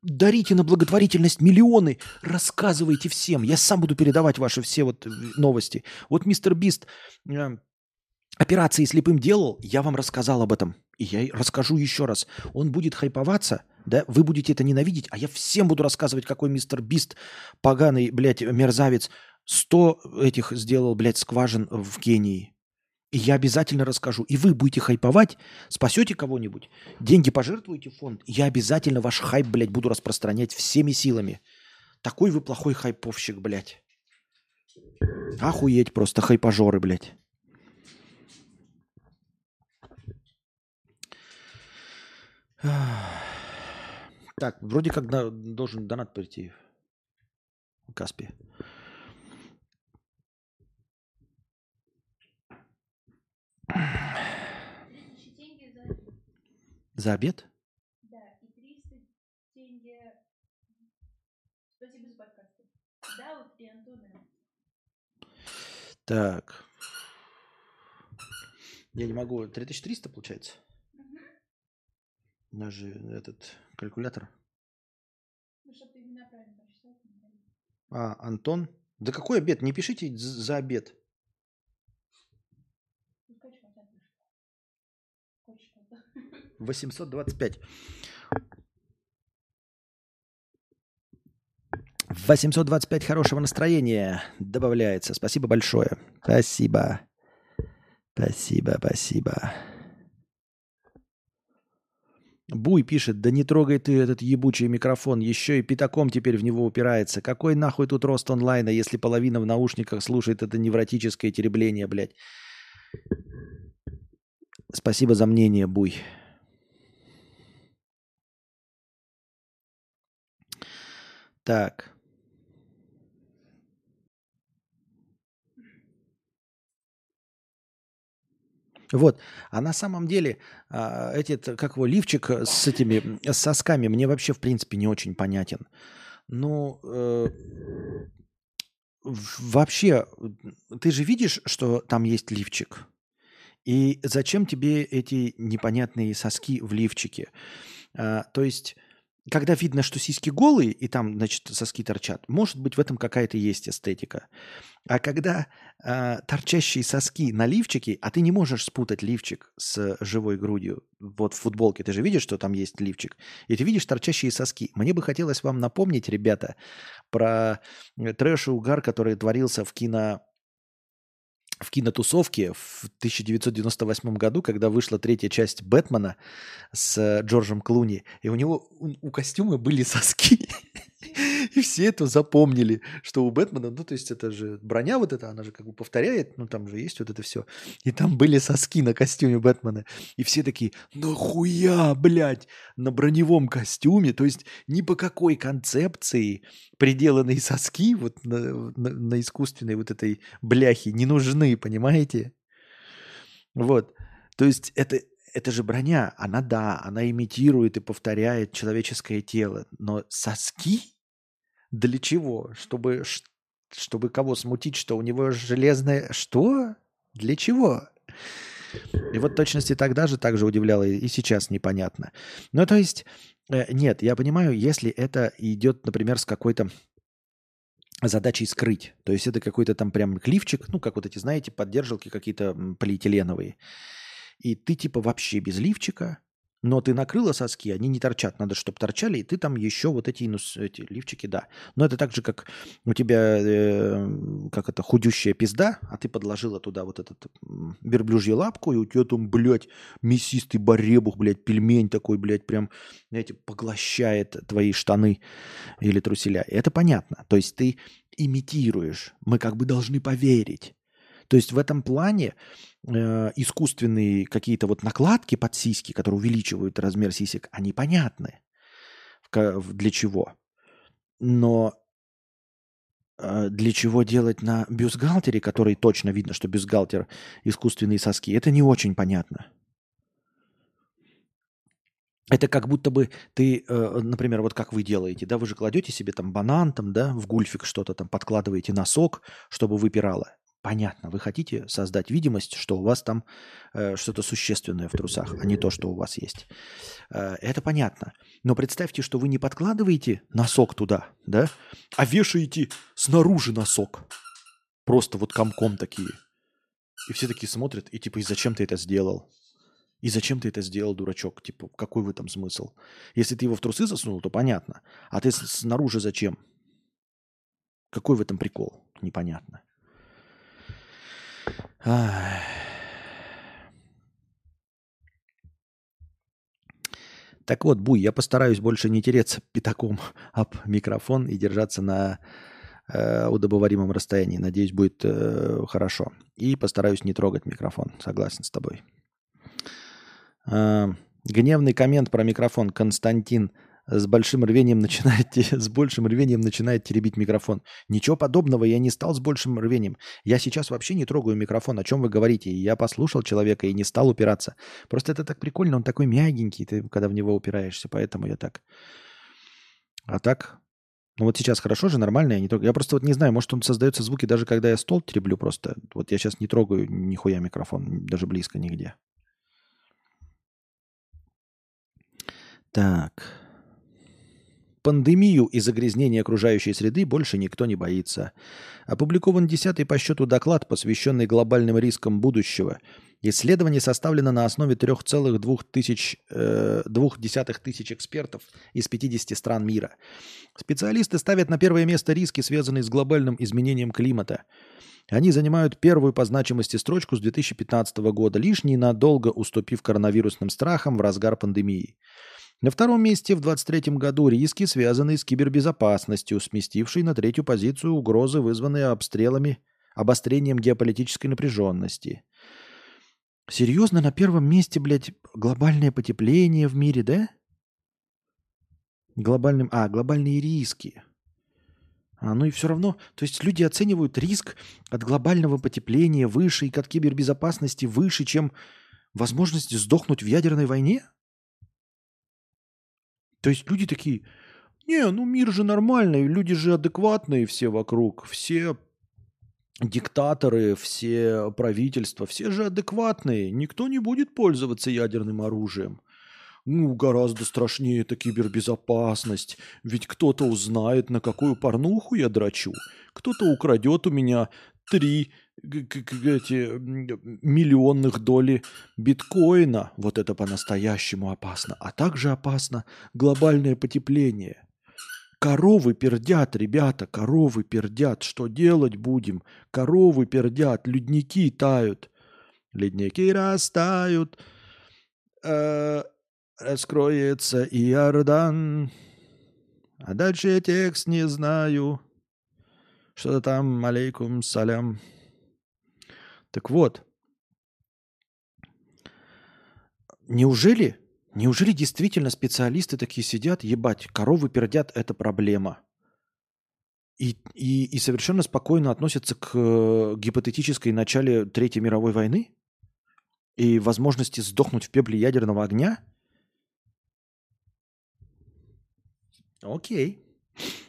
дарите на благотворительность миллионы, рассказывайте всем. Я сам буду передавать ваши все вот э, новости. Вот мистер Бист э, операции слепым делал, я вам рассказал об этом. И я расскажу еще раз. Он будет хайповаться, да, вы будете это ненавидеть, а я всем буду рассказывать, какой мистер Бист, поганый, блядь, мерзавец, сто этих сделал, блядь, скважин в Кении. И я обязательно расскажу. И вы будете хайповать, спасете кого-нибудь, деньги пожертвуете в фонд, я обязательно ваш хайп, блядь, буду распространять всеми силами. Такой вы плохой хайповщик, блядь. Охуеть просто, хайпажоры, блядь. Так, вроде как должен донат прийти Каспи. За обед? Да, и 300 тенге. Спасибо за подкасты. Да, вот и Антона. Так. Я не могу. 3300 получается? Угу. У нас же этот калькулятор. Ну, чтобы ты имена правильно прочитал. А, Антон? Да какой обед? Не пишите за обед. 825. 825 хорошего настроения добавляется. Спасибо большое. Спасибо. Спасибо, спасибо. Буй пишет, да не трогай ты этот ебучий микрофон, еще и пятаком теперь в него упирается. Какой нахуй тут рост онлайна, если половина в наушниках слушает это невротическое теребление, блядь. Спасибо за мнение, Буй. Так. Вот. А на самом деле, а, этот, как его, лифчик с этими с сосками мне вообще, в принципе, не очень понятен. Ну, э, вообще, ты же видишь, что там есть лифчик. И зачем тебе эти непонятные соски в лифчике? А, то есть когда видно, что сиськи голые, и там, значит, соски торчат, может быть, в этом какая-то есть эстетика. А когда э, торчащие соски на лифчике, а ты не можешь спутать лифчик с живой грудью. Вот в футболке ты же видишь, что там есть лифчик. И ты видишь торчащие соски. Мне бы хотелось вам напомнить, ребята, про э, трэш и угар, который творился в кино в кинотусовке в 1998 году, когда вышла третья часть Бэтмена с э, Джорджем Клуни, и у него у костюма были соски. И все это запомнили, что у Бэтмена, ну, то есть это же броня вот эта, она же как бы повторяет, ну, там же есть вот это все. И там были соски на костюме Бэтмена. И все такие, нахуя, блядь, на броневом костюме? То есть ни по какой концепции приделанные соски вот на, на, на искусственной вот этой бляхе не нужны, понимаете? Вот. То есть это, это же броня, она да, она имитирует и повторяет человеческое тело, но соски для чего? Чтобы, чтобы кого смутить, что у него железное... Что? Для чего? И вот точности тогда же также удивляло, и сейчас непонятно. Ну, то есть, э, нет, я понимаю, если это идет, например, с какой-то задачей скрыть. То есть это какой-то там прям клифчик, ну, как вот эти, знаете, поддержалки какие-то полиэтиленовые. И ты типа вообще без лифчика, но ты накрыла соски, они не торчат. Надо, чтобы торчали, и ты там еще вот эти, ну, эти лифчики, да. Но это так же, как у тебя, э, как это, худющая пизда, а ты подложила туда вот этот верблюжью лапку, и у тебя там, блядь, мясистый баребух, блядь, пельмень такой, блядь, прям, знаете, поглощает твои штаны или труселя. Это понятно. То есть ты имитируешь. Мы как бы должны поверить. То есть в этом плане э, искусственные какие-то вот накладки под сиськи, которые увеличивают размер сисек, они понятны. Для чего? Но э, для чего делать на бюстгальтере, который точно видно, что бюстгальтер искусственные соски, это не очень понятно. Это как будто бы ты, э, например, вот как вы делаете, да, вы же кладете себе там банан, там, да, в гульфик что-то там подкладываете носок, чтобы выпирало. Понятно, вы хотите создать видимость, что у вас там э, что-то существенное в трусах, а не то, что у вас есть. Э, это понятно. Но представьте, что вы не подкладываете носок туда, да, а вешаете снаружи носок. Просто вот комком такие. И все такие смотрят, и типа, и зачем ты это сделал? И зачем ты это сделал, дурачок? Типа, какой в этом смысл? Если ты его в трусы засунул, то понятно. А ты снаружи зачем? Какой в этом прикол? Непонятно. Так вот, Буй, я постараюсь больше не тереться пятаком об микрофон и держаться на э, удобоваримом расстоянии. Надеюсь, будет э, хорошо. И постараюсь не трогать микрофон. Согласен с тобой. Э, гневный коммент про микрофон. Константин с большим рвением начинает, с большим рвением начинает теребить микрофон. Ничего подобного, я не стал с большим рвением. Я сейчас вообще не трогаю микрофон, о чем вы говорите. Я послушал человека и не стал упираться. Просто это так прикольно, он такой мягенький, ты когда в него упираешься, поэтому я так. А так, ну вот сейчас хорошо же, нормально, я не трогаю. Я просто вот не знаю, может он создается звуки даже когда я стол тереблю просто. Вот я сейчас не трогаю нихуя микрофон, даже близко нигде. Так. Пандемию и загрязнение окружающей среды больше никто не боится. Опубликован десятый по счету доклад, посвященный глобальным рискам будущего. Исследование составлено на основе 3,2 тысяч, э, тысяч экспертов из 50 стран мира. Специалисты ставят на первое место риски, связанные с глобальным изменением климата. Они занимают первую по значимости строчку с 2015 года, лишь ненадолго уступив коронавирусным страхам в разгар пандемии. На втором месте в 2023 году риски, связанные с кибербезопасностью, сместившие на третью позицию угрозы, вызванные обстрелами, обострением геополитической напряженности. Серьезно, на первом месте, блядь, глобальное потепление в мире, да? Глобальным... А, глобальные риски. А, ну и все равно, то есть люди оценивают риск от глобального потепления выше и от кибербезопасности выше, чем возможность сдохнуть в ядерной войне? То есть люди такие, не, ну мир же нормальный, люди же адекватные все вокруг, все диктаторы, все правительства, все же адекватные. Никто не будет пользоваться ядерным оружием. Ну, гораздо страшнее это кибербезопасность. Ведь кто-то узнает, на какую порнуху я драчу. Кто-то украдет у меня три эти миллионных доли биткоина. Вот это по-настоящему опасно. А также опасно глобальное потепление. Коровы пердят, ребята, коровы пердят. Что делать будем? Коровы пердят, ледники тают. Ледники растают. Э, раскроется Иордан. А дальше я текст не знаю. Что-то там, алейкум салям. Так вот, неужели, неужели действительно специалисты такие сидят, ебать, коровы пердят, это проблема. И, и, и совершенно спокойно относятся к э, гипотетической начале Третьей мировой войны и возможности сдохнуть в пепле ядерного огня? Окей. А,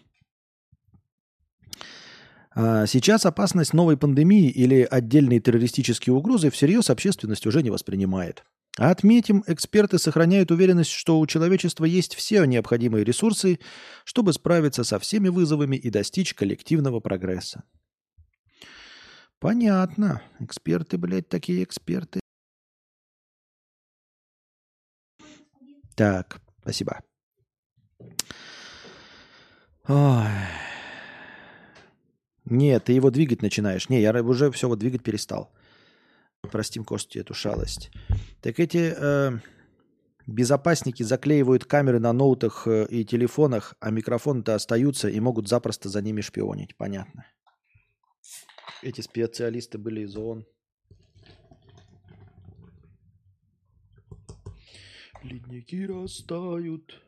сейчас опасность новой пандемии или отдельные террористические угрозы всерьез общественность уже не воспринимает. А отметим, эксперты сохраняют уверенность, что у человечества есть все необходимые ресурсы, чтобы справиться со всеми вызовами и достичь коллективного прогресса. Понятно. Эксперты, блядь, такие эксперты. Так, спасибо. Ой. Нет, ты его двигать начинаешь. Не, я уже все вот двигать перестал. Простим, Кости, эту шалость. Так эти э, безопасники заклеивают камеры на ноутах э, и телефонах, а микрофоны-то остаются и могут запросто за ними шпионить. Понятно. Эти специалисты были из ООН. Ледники растают.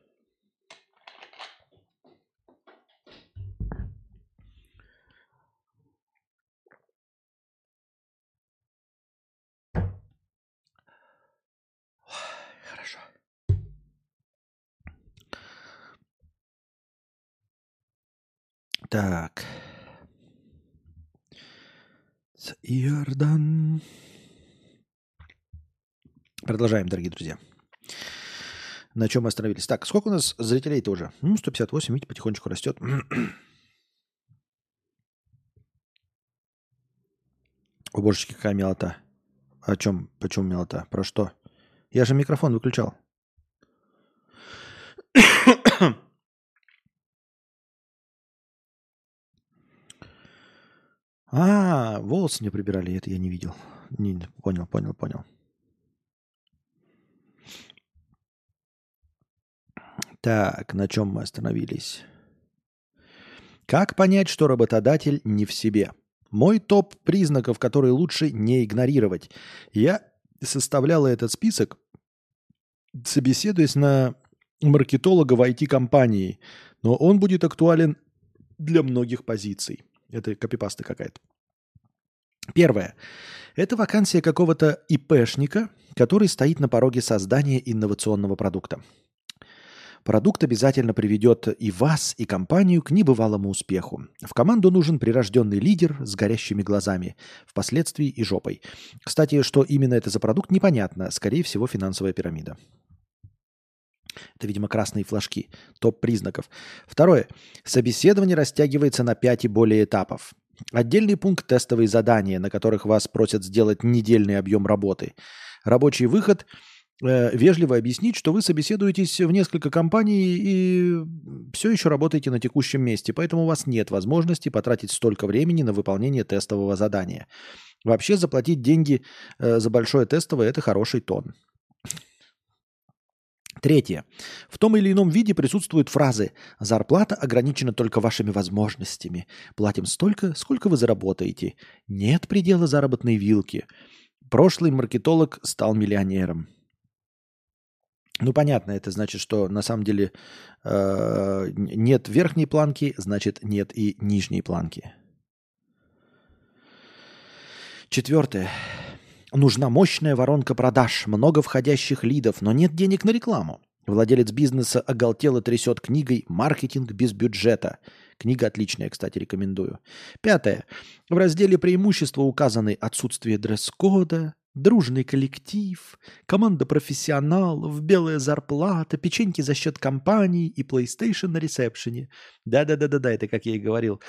Так. Иордан. Продолжаем, дорогие друзья. На чем мы остановились? Так, сколько у нас зрителей тоже? Ну, 158, видите, потихонечку растет. О, божечки, какая милота. О чем? Почему милота? Про что? Я же микрофон выключал. А, волосы не прибирали, это я не видел. Не, понял, понял, понял. Так, на чем мы остановились? Как понять, что работодатель не в себе? Мой топ признаков, которые лучше не игнорировать. Я составляла этот список, собеседуясь на маркетолога в IT-компании, но он будет актуален для многих позиций. Это копипаста какая-то. Первое. Это вакансия какого-то ИПшника, который стоит на пороге создания инновационного продукта. Продукт обязательно приведет и вас, и компанию к небывалому успеху. В команду нужен прирожденный лидер с горящими глазами, впоследствии и жопой. Кстати, что именно это за продукт, непонятно. Скорее всего, финансовая пирамида. Это, видимо, красные флажки. Топ признаков. Второе. Собеседование растягивается на 5 и более этапов. Отдельный пункт – тестовые задания, на которых вас просят сделать недельный объем работы. Рабочий выход э, – вежливо объяснить, что вы собеседуетесь в несколько компаний и все еще работаете на текущем месте, поэтому у вас нет возможности потратить столько времени на выполнение тестового задания. Вообще заплатить деньги э, за большое тестовое – это хороший тон. Третье. В том или ином виде присутствуют фразы «Зарплата ограничена только вашими возможностями», «Платим столько, сколько вы заработаете», «Нет предела заработной вилки», «Прошлый маркетолог стал миллионером». Ну, понятно, это значит, что на самом деле э, нет верхней планки, значит нет и нижней планки. Четвертое. Нужна мощная воронка продаж, много входящих лидов, но нет денег на рекламу. Владелец бизнеса оголтело трясет книгой «Маркетинг без бюджета». Книга отличная, кстати, рекомендую. Пятое. В разделе преимущества указаны отсутствие дресс-кода, дружный коллектив, команда профессионалов, белая зарплата, печеньки за счет компании и PlayStation на ресепшене. Да-да-да-да-да, это как я и говорил.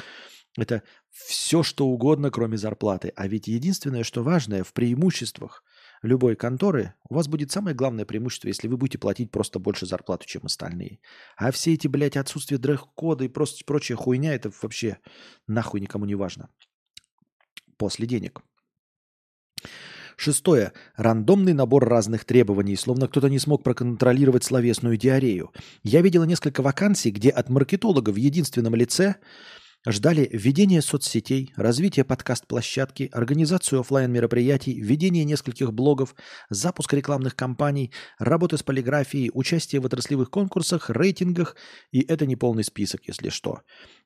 Это все, что угодно, кроме зарплаты. А ведь единственное, что важное в преимуществах любой конторы, у вас будет самое главное преимущество, если вы будете платить просто больше зарплату, чем остальные. А все эти, блядь, отсутствие дресс-кода и просто прочая хуйня, это вообще нахуй никому не важно. После денег. Шестое. Рандомный набор разных требований, словно кто-то не смог проконтролировать словесную диарею. Я видела несколько вакансий, где от маркетолога в единственном лице Ждали введение соцсетей, развитие подкаст-площадки, организацию офлайн мероприятий введение нескольких блогов, запуск рекламных кампаний, работы с полиграфией, участие в отраслевых конкурсах, рейтингах. И это не полный список, если что.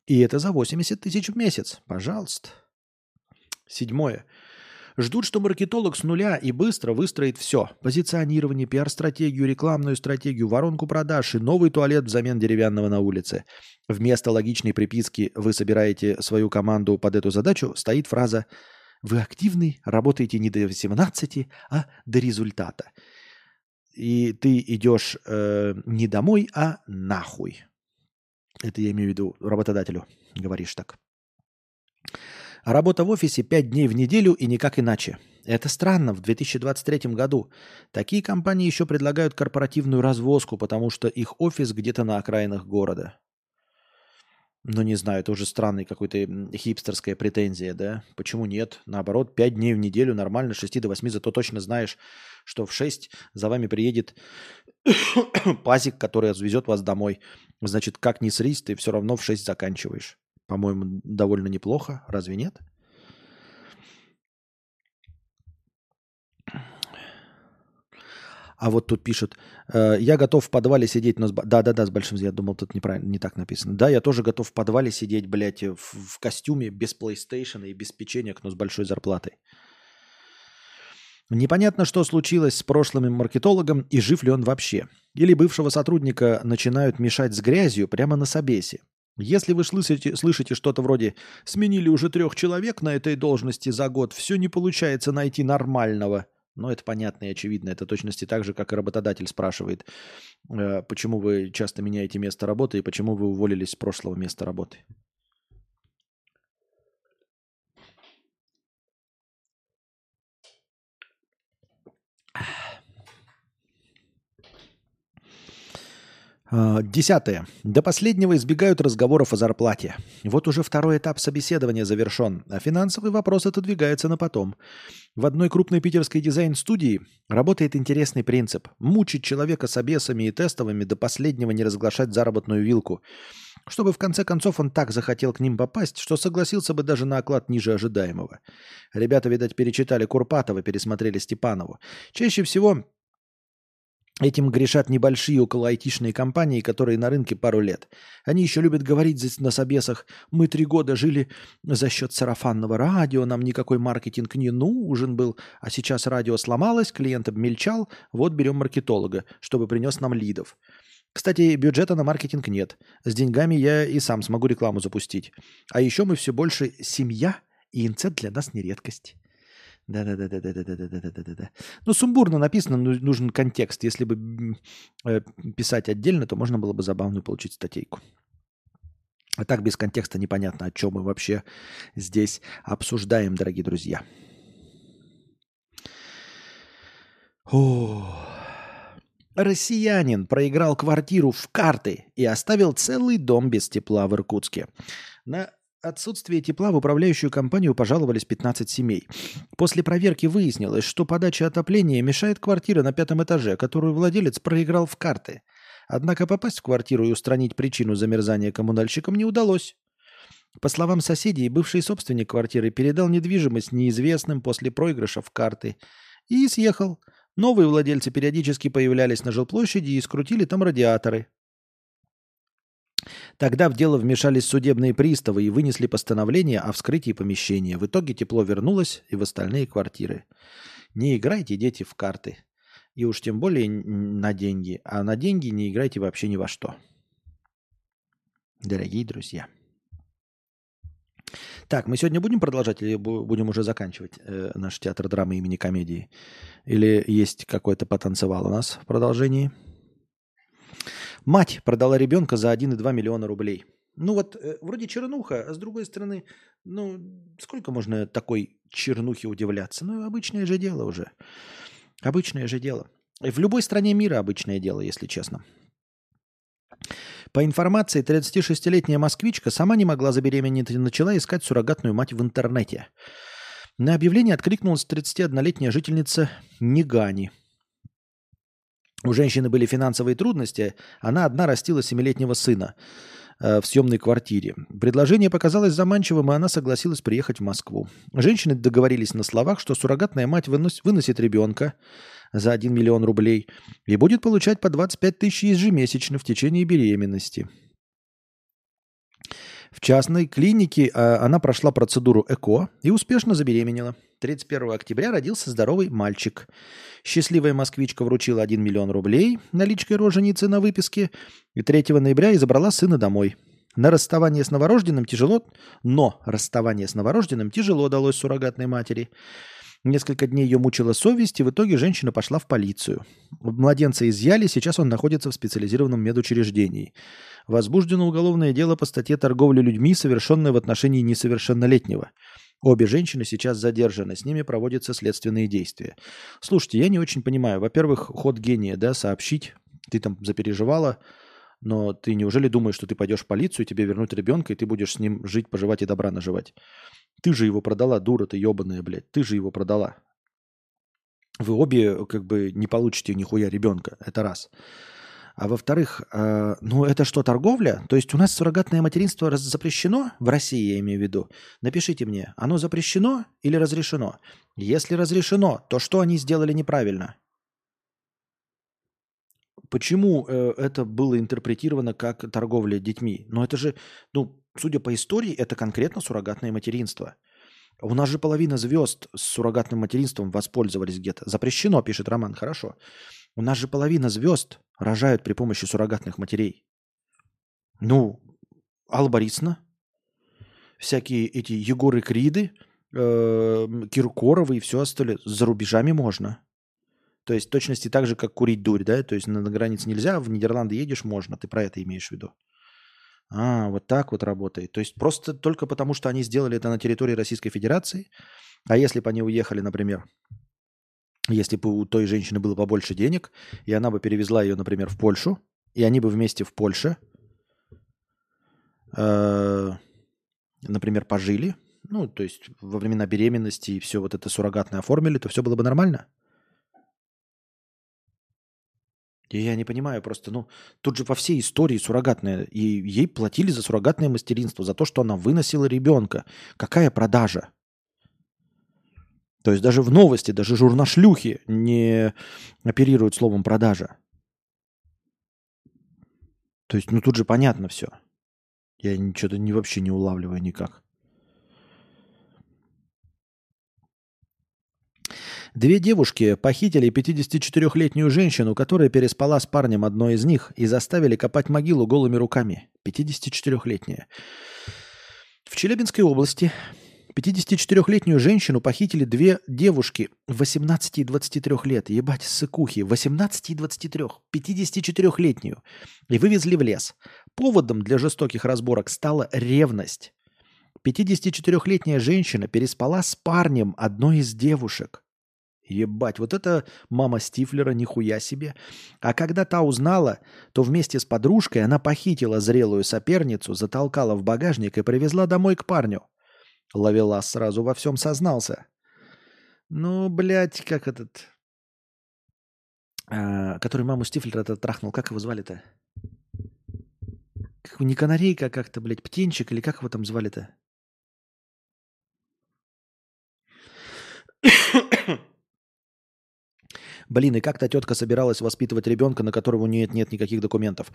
И это за 80 тысяч в месяц. Пожалуйста. Седьмое. Ждут, что маркетолог с нуля и быстро выстроит все. Позиционирование, пиар-стратегию, рекламную стратегию, воронку продаж и новый туалет взамен деревянного на улице. Вместо логичной приписки «Вы собираете свою команду под эту задачу» стоит фраза «Вы активный, работаете не до 18, а до результата». И ты идешь э, не домой, а нахуй. Это я имею в виду работодателю, говоришь так. А работа в офисе 5 дней в неделю и никак иначе. Это странно, в 2023 году. Такие компании еще предлагают корпоративную развозку, потому что их офис где-то на окраинах города. Ну, не знаю, это уже странная какой-то хипстерская претензия, да? Почему нет? Наоборот, 5 дней в неделю нормально, с 6 до 8, зато точно знаешь, что в 6 за вами приедет пазик, который отвезет вас домой. Значит, как ни срись, ты все равно в 6 заканчиваешь. По-моему, довольно неплохо, разве нет? А вот тут пишут, э, я готов в подвале сидеть, но... Да-да-да, с большим... Я думал, тут неправильно, не так написано. Да, я тоже готов в подвале сидеть, блядь, в, в костюме, без PlayStation и без печенек, но с большой зарплатой. Непонятно, что случилось с прошлым маркетологом и жив ли он вообще. Или бывшего сотрудника начинают мешать с грязью прямо на собесе. Если вы слышите, слышите что-то вроде «сменили уже трех человек на этой должности за год, все не получается найти нормального», но это понятно и очевидно. Это точности так же, как и работодатель спрашивает, э, почему вы часто меняете место работы и почему вы уволились с прошлого места работы. Десятое. До последнего избегают разговоров о зарплате. Вот уже второй этап собеседования завершен, а финансовый вопрос отодвигается на потом. В одной крупной питерской дизайн-студии работает интересный принцип – мучить человека с обесами и тестовыми до последнего не разглашать заработную вилку, чтобы в конце концов он так захотел к ним попасть, что согласился бы даже на оклад ниже ожидаемого. Ребята, видать, перечитали Курпатова, пересмотрели Степанову. Чаще всего Этим грешат небольшие около айтишные компании, которые на рынке пару лет. Они еще любят говорить на собесах, мы три года жили за счет сарафанного радио, нам никакой маркетинг не нужен был, а сейчас радио сломалось, клиент обмельчал, вот берем маркетолога, чтобы принес нам лидов. Кстати, бюджета на маркетинг нет. С деньгами я и сам смогу рекламу запустить. А еще мы все больше семья, и инцент для нас не редкость. Да-да-да-да-да-да-да-да-да-да. Ну, сумбурно написано, нужен контекст. Если бы э, писать отдельно, то можно было бы забавную получить статейку. А так без контекста непонятно, о чем мы вообще здесь обсуждаем, дорогие друзья. О, Россиянин проиграл квартиру в карты и оставил целый дом без тепла в Иркутске. На отсутствие тепла в управляющую компанию пожаловались 15 семей. После проверки выяснилось, что подача отопления мешает квартире на пятом этаже, которую владелец проиграл в карты. Однако попасть в квартиру и устранить причину замерзания коммунальщикам не удалось. По словам соседей, бывший собственник квартиры передал недвижимость неизвестным после проигрыша в карты и съехал. Новые владельцы периодически появлялись на жилплощади и скрутили там радиаторы. Тогда в дело вмешались судебные приставы и вынесли постановление о вскрытии помещения. В итоге тепло вернулось и в остальные квартиры. Не играйте, дети, в карты. И уж тем более на деньги. А на деньги не играйте вообще ни во что. Дорогие друзья. Так, мы сегодня будем продолжать или будем уже заканчивать э, наш театр драмы имени комедии? Или есть какой-то потанцевал у нас в продолжении? Мать продала ребенка за 1,2 миллиона рублей. Ну вот, э, вроде чернуха, а с другой стороны, ну, сколько можно такой чернухи удивляться? Ну, обычное же дело уже. Обычное же дело. В любой стране мира обычное дело, если честно. По информации, 36-летняя москвичка сама не могла забеременеть и начала искать суррогатную мать в интернете. На объявление откликнулась 31-летняя жительница Нигани. У женщины были финансовые трудности, она одна растила 7-летнего сына – Э, в съемной квартире. Предложение показалось заманчивым, и она согласилась приехать в Москву. Женщины договорились на словах, что суррогатная мать выносит, выносит ребенка за 1 миллион рублей и будет получать по 25 тысяч ежемесячно в течение беременности. В частной клинике а, она прошла процедуру ЭКО и успешно забеременела. 31 октября родился здоровый мальчик. Счастливая москвичка вручила 1 миллион рублей наличкой роженицы на выписке и 3 ноября и забрала сына домой. На расставание с новорожденным тяжело, но расставание с новорожденным тяжело далось суррогатной матери. Несколько дней ее мучила совесть, и в итоге женщина пошла в полицию. Младенца изъяли, сейчас он находится в специализированном медучреждении. Возбуждено уголовное дело по статье торговли людьми, совершенное в отношении несовершеннолетнего. Обе женщины сейчас задержаны, с ними проводятся следственные действия. Слушайте, я не очень понимаю. Во-первых, ход гения, да, сообщить, ты там запереживала, но ты неужели думаешь, что ты пойдешь в полицию, тебе вернут ребенка, и ты будешь с ним жить, поживать и добра наживать? Ты же его продала, дура ты ебаная, блядь. Ты же его продала. Вы обе как бы не получите нихуя ребенка. Это раз. А во-вторых, э, ну это что, торговля? То есть у нас суррогатное материнство запрещено в России, я имею в виду. Напишите мне, оно запрещено или разрешено? Если разрешено, то что они сделали неправильно? Почему э, это было интерпретировано как торговля детьми? Но это же, ну, судя по истории, это конкретно суррогатное материнство. У нас же половина звезд с суррогатным материнством воспользовались где-то. Запрещено, пишет Роман, хорошо. У нас же половина звезд рожают при помощи суррогатных матерей. Ну, Алла Борисовна, всякие эти Егоры Криды, э, Киркоровы и все остальное. За рубежами можно. То есть точности так же, как курить дурь, да? То есть на, на границе нельзя, в Нидерланды едешь, можно. Ты про это имеешь в виду? А, вот так вот работает. То есть просто только потому, что они сделали это на территории Российской Федерации, а если бы они уехали, например, если бы у той женщины было побольше денег, и она бы перевезла ее, например, в Польшу, и они бы вместе в Польше, э, например, пожили, ну, то есть во времена беременности и все вот это суррогатное оформили, то все было бы нормально? Я не понимаю просто, ну, тут же во всей истории суррогатная, и ей платили за суррогатное мастеринство, за то, что она выносила ребенка. Какая продажа? То есть даже в новости, даже журнашлюхи не оперируют словом продажа. То есть, ну тут же понятно все. Я ничего-то не, вообще не улавливаю никак. Две девушки похитили 54-летнюю женщину, которая переспала с парнем одной из них, и заставили копать могилу голыми руками. 54-летняя. В Челябинской области 54-летнюю женщину похитили две девушки 18 и 23 лет. Ебать, сыкухи. 18 и 23. 54-летнюю. И вывезли в лес. Поводом для жестоких разборок стала ревность. 54-летняя женщина переспала с парнем одной из девушек. Ебать, вот это мама Стифлера, нихуя себе. А когда та узнала, то вместе с подружкой она похитила зрелую соперницу, затолкала в багажник и привезла домой к парню. Лавелас сразу во всем сознался. Ну, блядь, как этот... А, который маму Стифлера этот трахнул, как его звали-то? Как, не канарейка, а как-то, блядь, птенчик, или как его там звали-то? Блин, и как-то тетка собиралась воспитывать ребенка, на которого у нее нет никаких документов.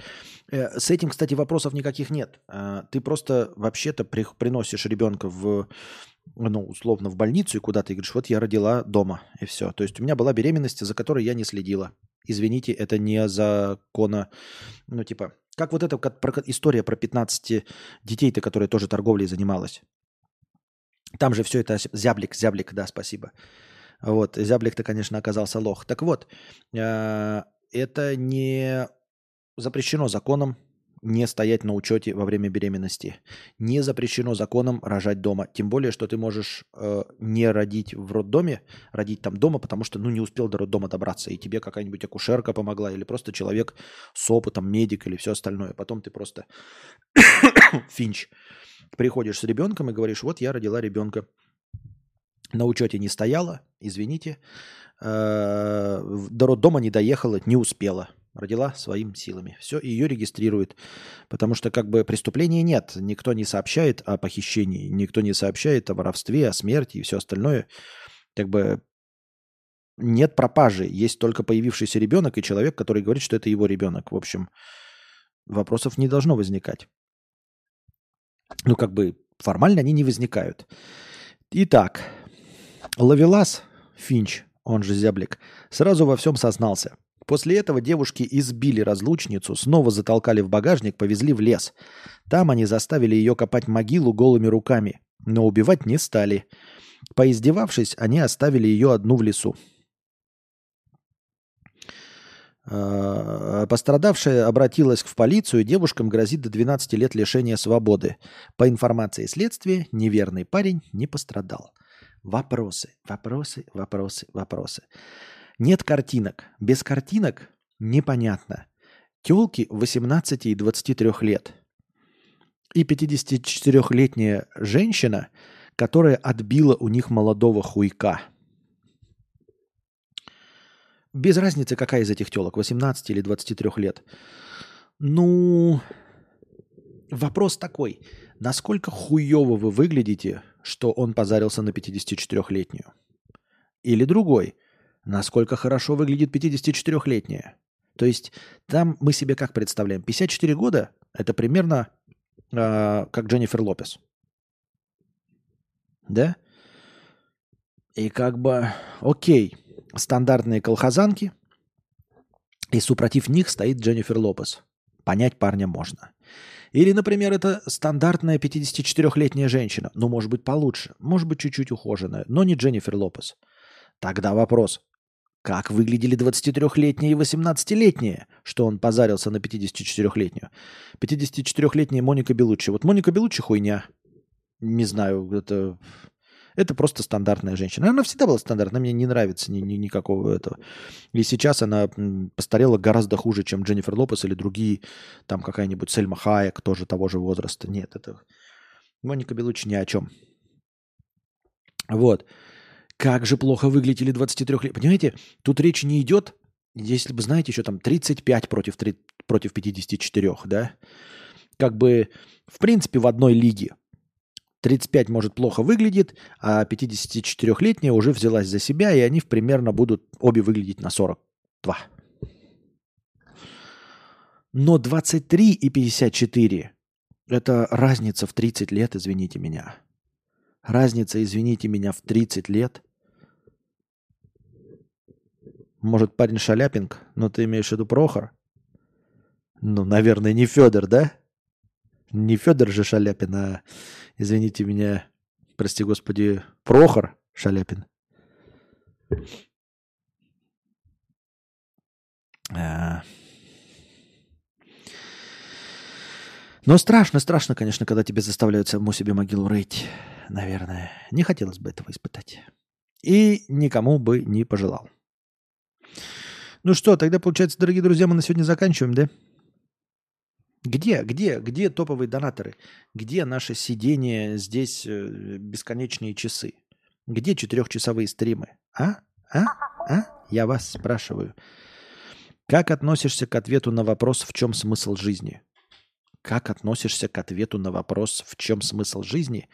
Э, с этим, кстати, вопросов никаких нет. А, ты просто вообще-то при, приносишь ребенка в, ну, условно, в больницу и куда-то и говоришь, вот я родила дома, и все. То есть у меня была беременность, за которой я не следила. Извините, это не закона, ну, типа, как вот эта как, про, история про 15 детей-то, которая тоже торговлей занималась. Там же все это... Зяблик, зяблик, да, спасибо. Вот, зяблик-то, конечно, оказался лох. Так вот, э, это не запрещено законом не стоять на учете во время беременности. Не запрещено законом рожать дома. Тем более, что ты можешь э, не родить в роддоме, родить там дома, потому что ну, не успел до роддома добраться. И тебе какая-нибудь акушерка помогла, или просто человек с опытом, медик или все остальное. Потом ты просто финч. Приходишь с ребенком и говоришь, вот я родила ребенка. На учете не стояла, извините. Э, до роддома не доехала, не успела родила своими силами. Все, ее регистрируют. Потому что как бы преступления нет. Никто не сообщает о похищении, никто не сообщает о воровстве, о смерти и все остальное. Как бы нет пропажи. Есть только появившийся ребенок и человек, который говорит, что это его ребенок. В общем, вопросов не должно возникать. Ну, как бы формально они не возникают. Итак, Лавелас Финч, он же Зяблик, сразу во всем сознался – После этого девушки избили разлучницу, снова затолкали в багажник, повезли в лес. Там они заставили ее копать могилу голыми руками, но убивать не стали. Поиздевавшись, они оставили ее одну в лесу. А, пострадавшая обратилась в полицию, девушкам грозит до 12 лет лишения свободы. По информации следствия, неверный парень не пострадал. Вопросы, вопросы, вопросы, вопросы. Нет картинок. Без картинок непонятно. Телки 18 и 23 лет. И 54-летняя женщина, которая отбила у них молодого хуйка. Без разницы, какая из этих телок, 18 или 23 лет. Ну, вопрос такой. Насколько хуево вы выглядите, что он позарился на 54-летнюю? Или другой – насколько хорошо выглядит 54-летняя. То есть там мы себе как представляем? 54 года – это примерно э, как Дженнифер Лопес. Да? И как бы, окей, стандартные колхозанки, и супротив них стоит Дженнифер Лопес. Понять парня можно. Или, например, это стандартная 54-летняя женщина. Ну, может быть, получше. Может быть, чуть-чуть ухоженная. Но не Дженнифер Лопес. Тогда вопрос. Как выглядели 23-летние и 18-летние, что он позарился на 54-летнюю? 54-летняя Моника Белуччи. Вот Моника Белуччи хуйня. Не знаю, это... Это просто стандартная женщина. Она всегда была стандартной, мне не нравится ни, ни, никакого этого. И сейчас она постарела гораздо хуже, чем Дженнифер Лопес или другие, там какая-нибудь Сельма Хайек, тоже того же возраста. Нет, это... Моника Белуччи ни о чем. Вот. Как же плохо выглядели 23 лет. Понимаете, тут речь не идет, если бы, знаете, еще там 35 против, 3, против 54, да? Как бы, в принципе, в одной лиге. 35, может, плохо выглядит, а 54-летняя уже взялась за себя, и они примерно будут обе выглядеть на 42. Но 23 и 54 – это разница в 30 лет, извините меня. Разница, извините меня, в 30 лет – может, парень Шаляпинг? Но ты имеешь в виду Прохор? Ну, наверное, не Федор, да? Не Федор же Шаляпин, а, извините меня, прости господи, Прохор Шаляпин. А... Но страшно, страшно, конечно, когда тебе заставляют саму себе могилу рыть, наверное. Не хотелось бы этого испытать. И никому бы не пожелал. Ну что, тогда, получается, дорогие друзья, мы на сегодня заканчиваем, да? Где, где, где топовые донаторы? Где наше сидение здесь э, бесконечные часы? Где четырехчасовые стримы? А? А? А? Я вас спрашиваю. Как относишься к ответу на вопрос, в чем смысл жизни? Как относишься к ответу на вопрос, в чем смысл жизни?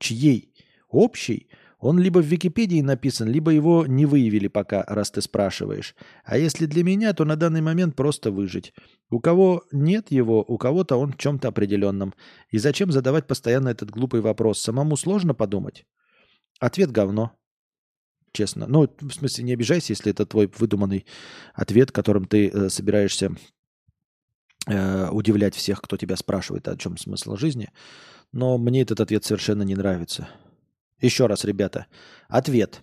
Чьей? Общий? Он либо в Википедии написан, либо его не выявили пока, раз ты спрашиваешь. А если для меня, то на данный момент просто выжить. У кого нет его, у кого-то он в чем-то определенном. И зачем задавать постоянно этот глупый вопрос? Самому сложно подумать? Ответ говно. Честно. Ну, в смысле, не обижайся, если это твой выдуманный ответ, которым ты э, собираешься э, удивлять всех, кто тебя спрашивает, о чем смысл жизни. Но мне этот ответ совершенно не нравится. Еще раз, ребята. Ответ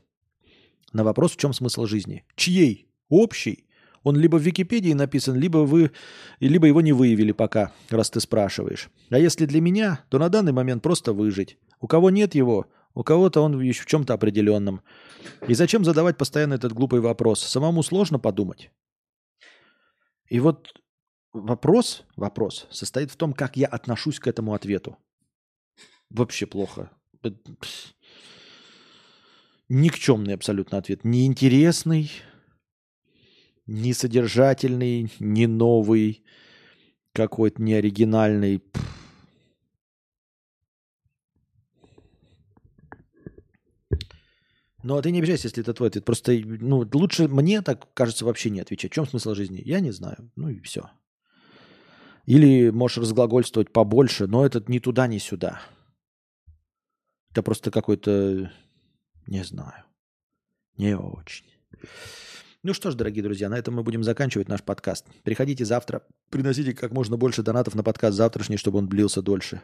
на вопрос, в чем смысл жизни. Чьей? Общий? Он либо в Википедии написан, либо вы, либо его не выявили пока, раз ты спрашиваешь. А если для меня, то на данный момент просто выжить. У кого нет его, у кого-то он еще в чем-то определенном. И зачем задавать постоянно этот глупый вопрос? Самому сложно подумать. И вот вопрос, вопрос состоит в том, как я отношусь к этому ответу. Вообще плохо. Никчемный абсолютно ответ. Неинтересный, не содержательный, не новый, какой-то не оригинальный. Ну, а ты не обижайся, если это твой ответ. Просто ну, лучше мне так кажется вообще не отвечать. В чем смысл жизни? Я не знаю. Ну и все. Или можешь разглагольствовать побольше, но это ни туда, ни сюда. Это просто какой-то, не знаю, не очень. Ну что ж, дорогие друзья, на этом мы будем заканчивать наш подкаст. Приходите завтра, приносите как можно больше донатов на подкаст завтрашний, чтобы он длился дольше.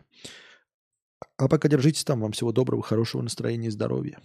А пока держитесь там. Вам всего доброго, хорошего настроения и здоровья.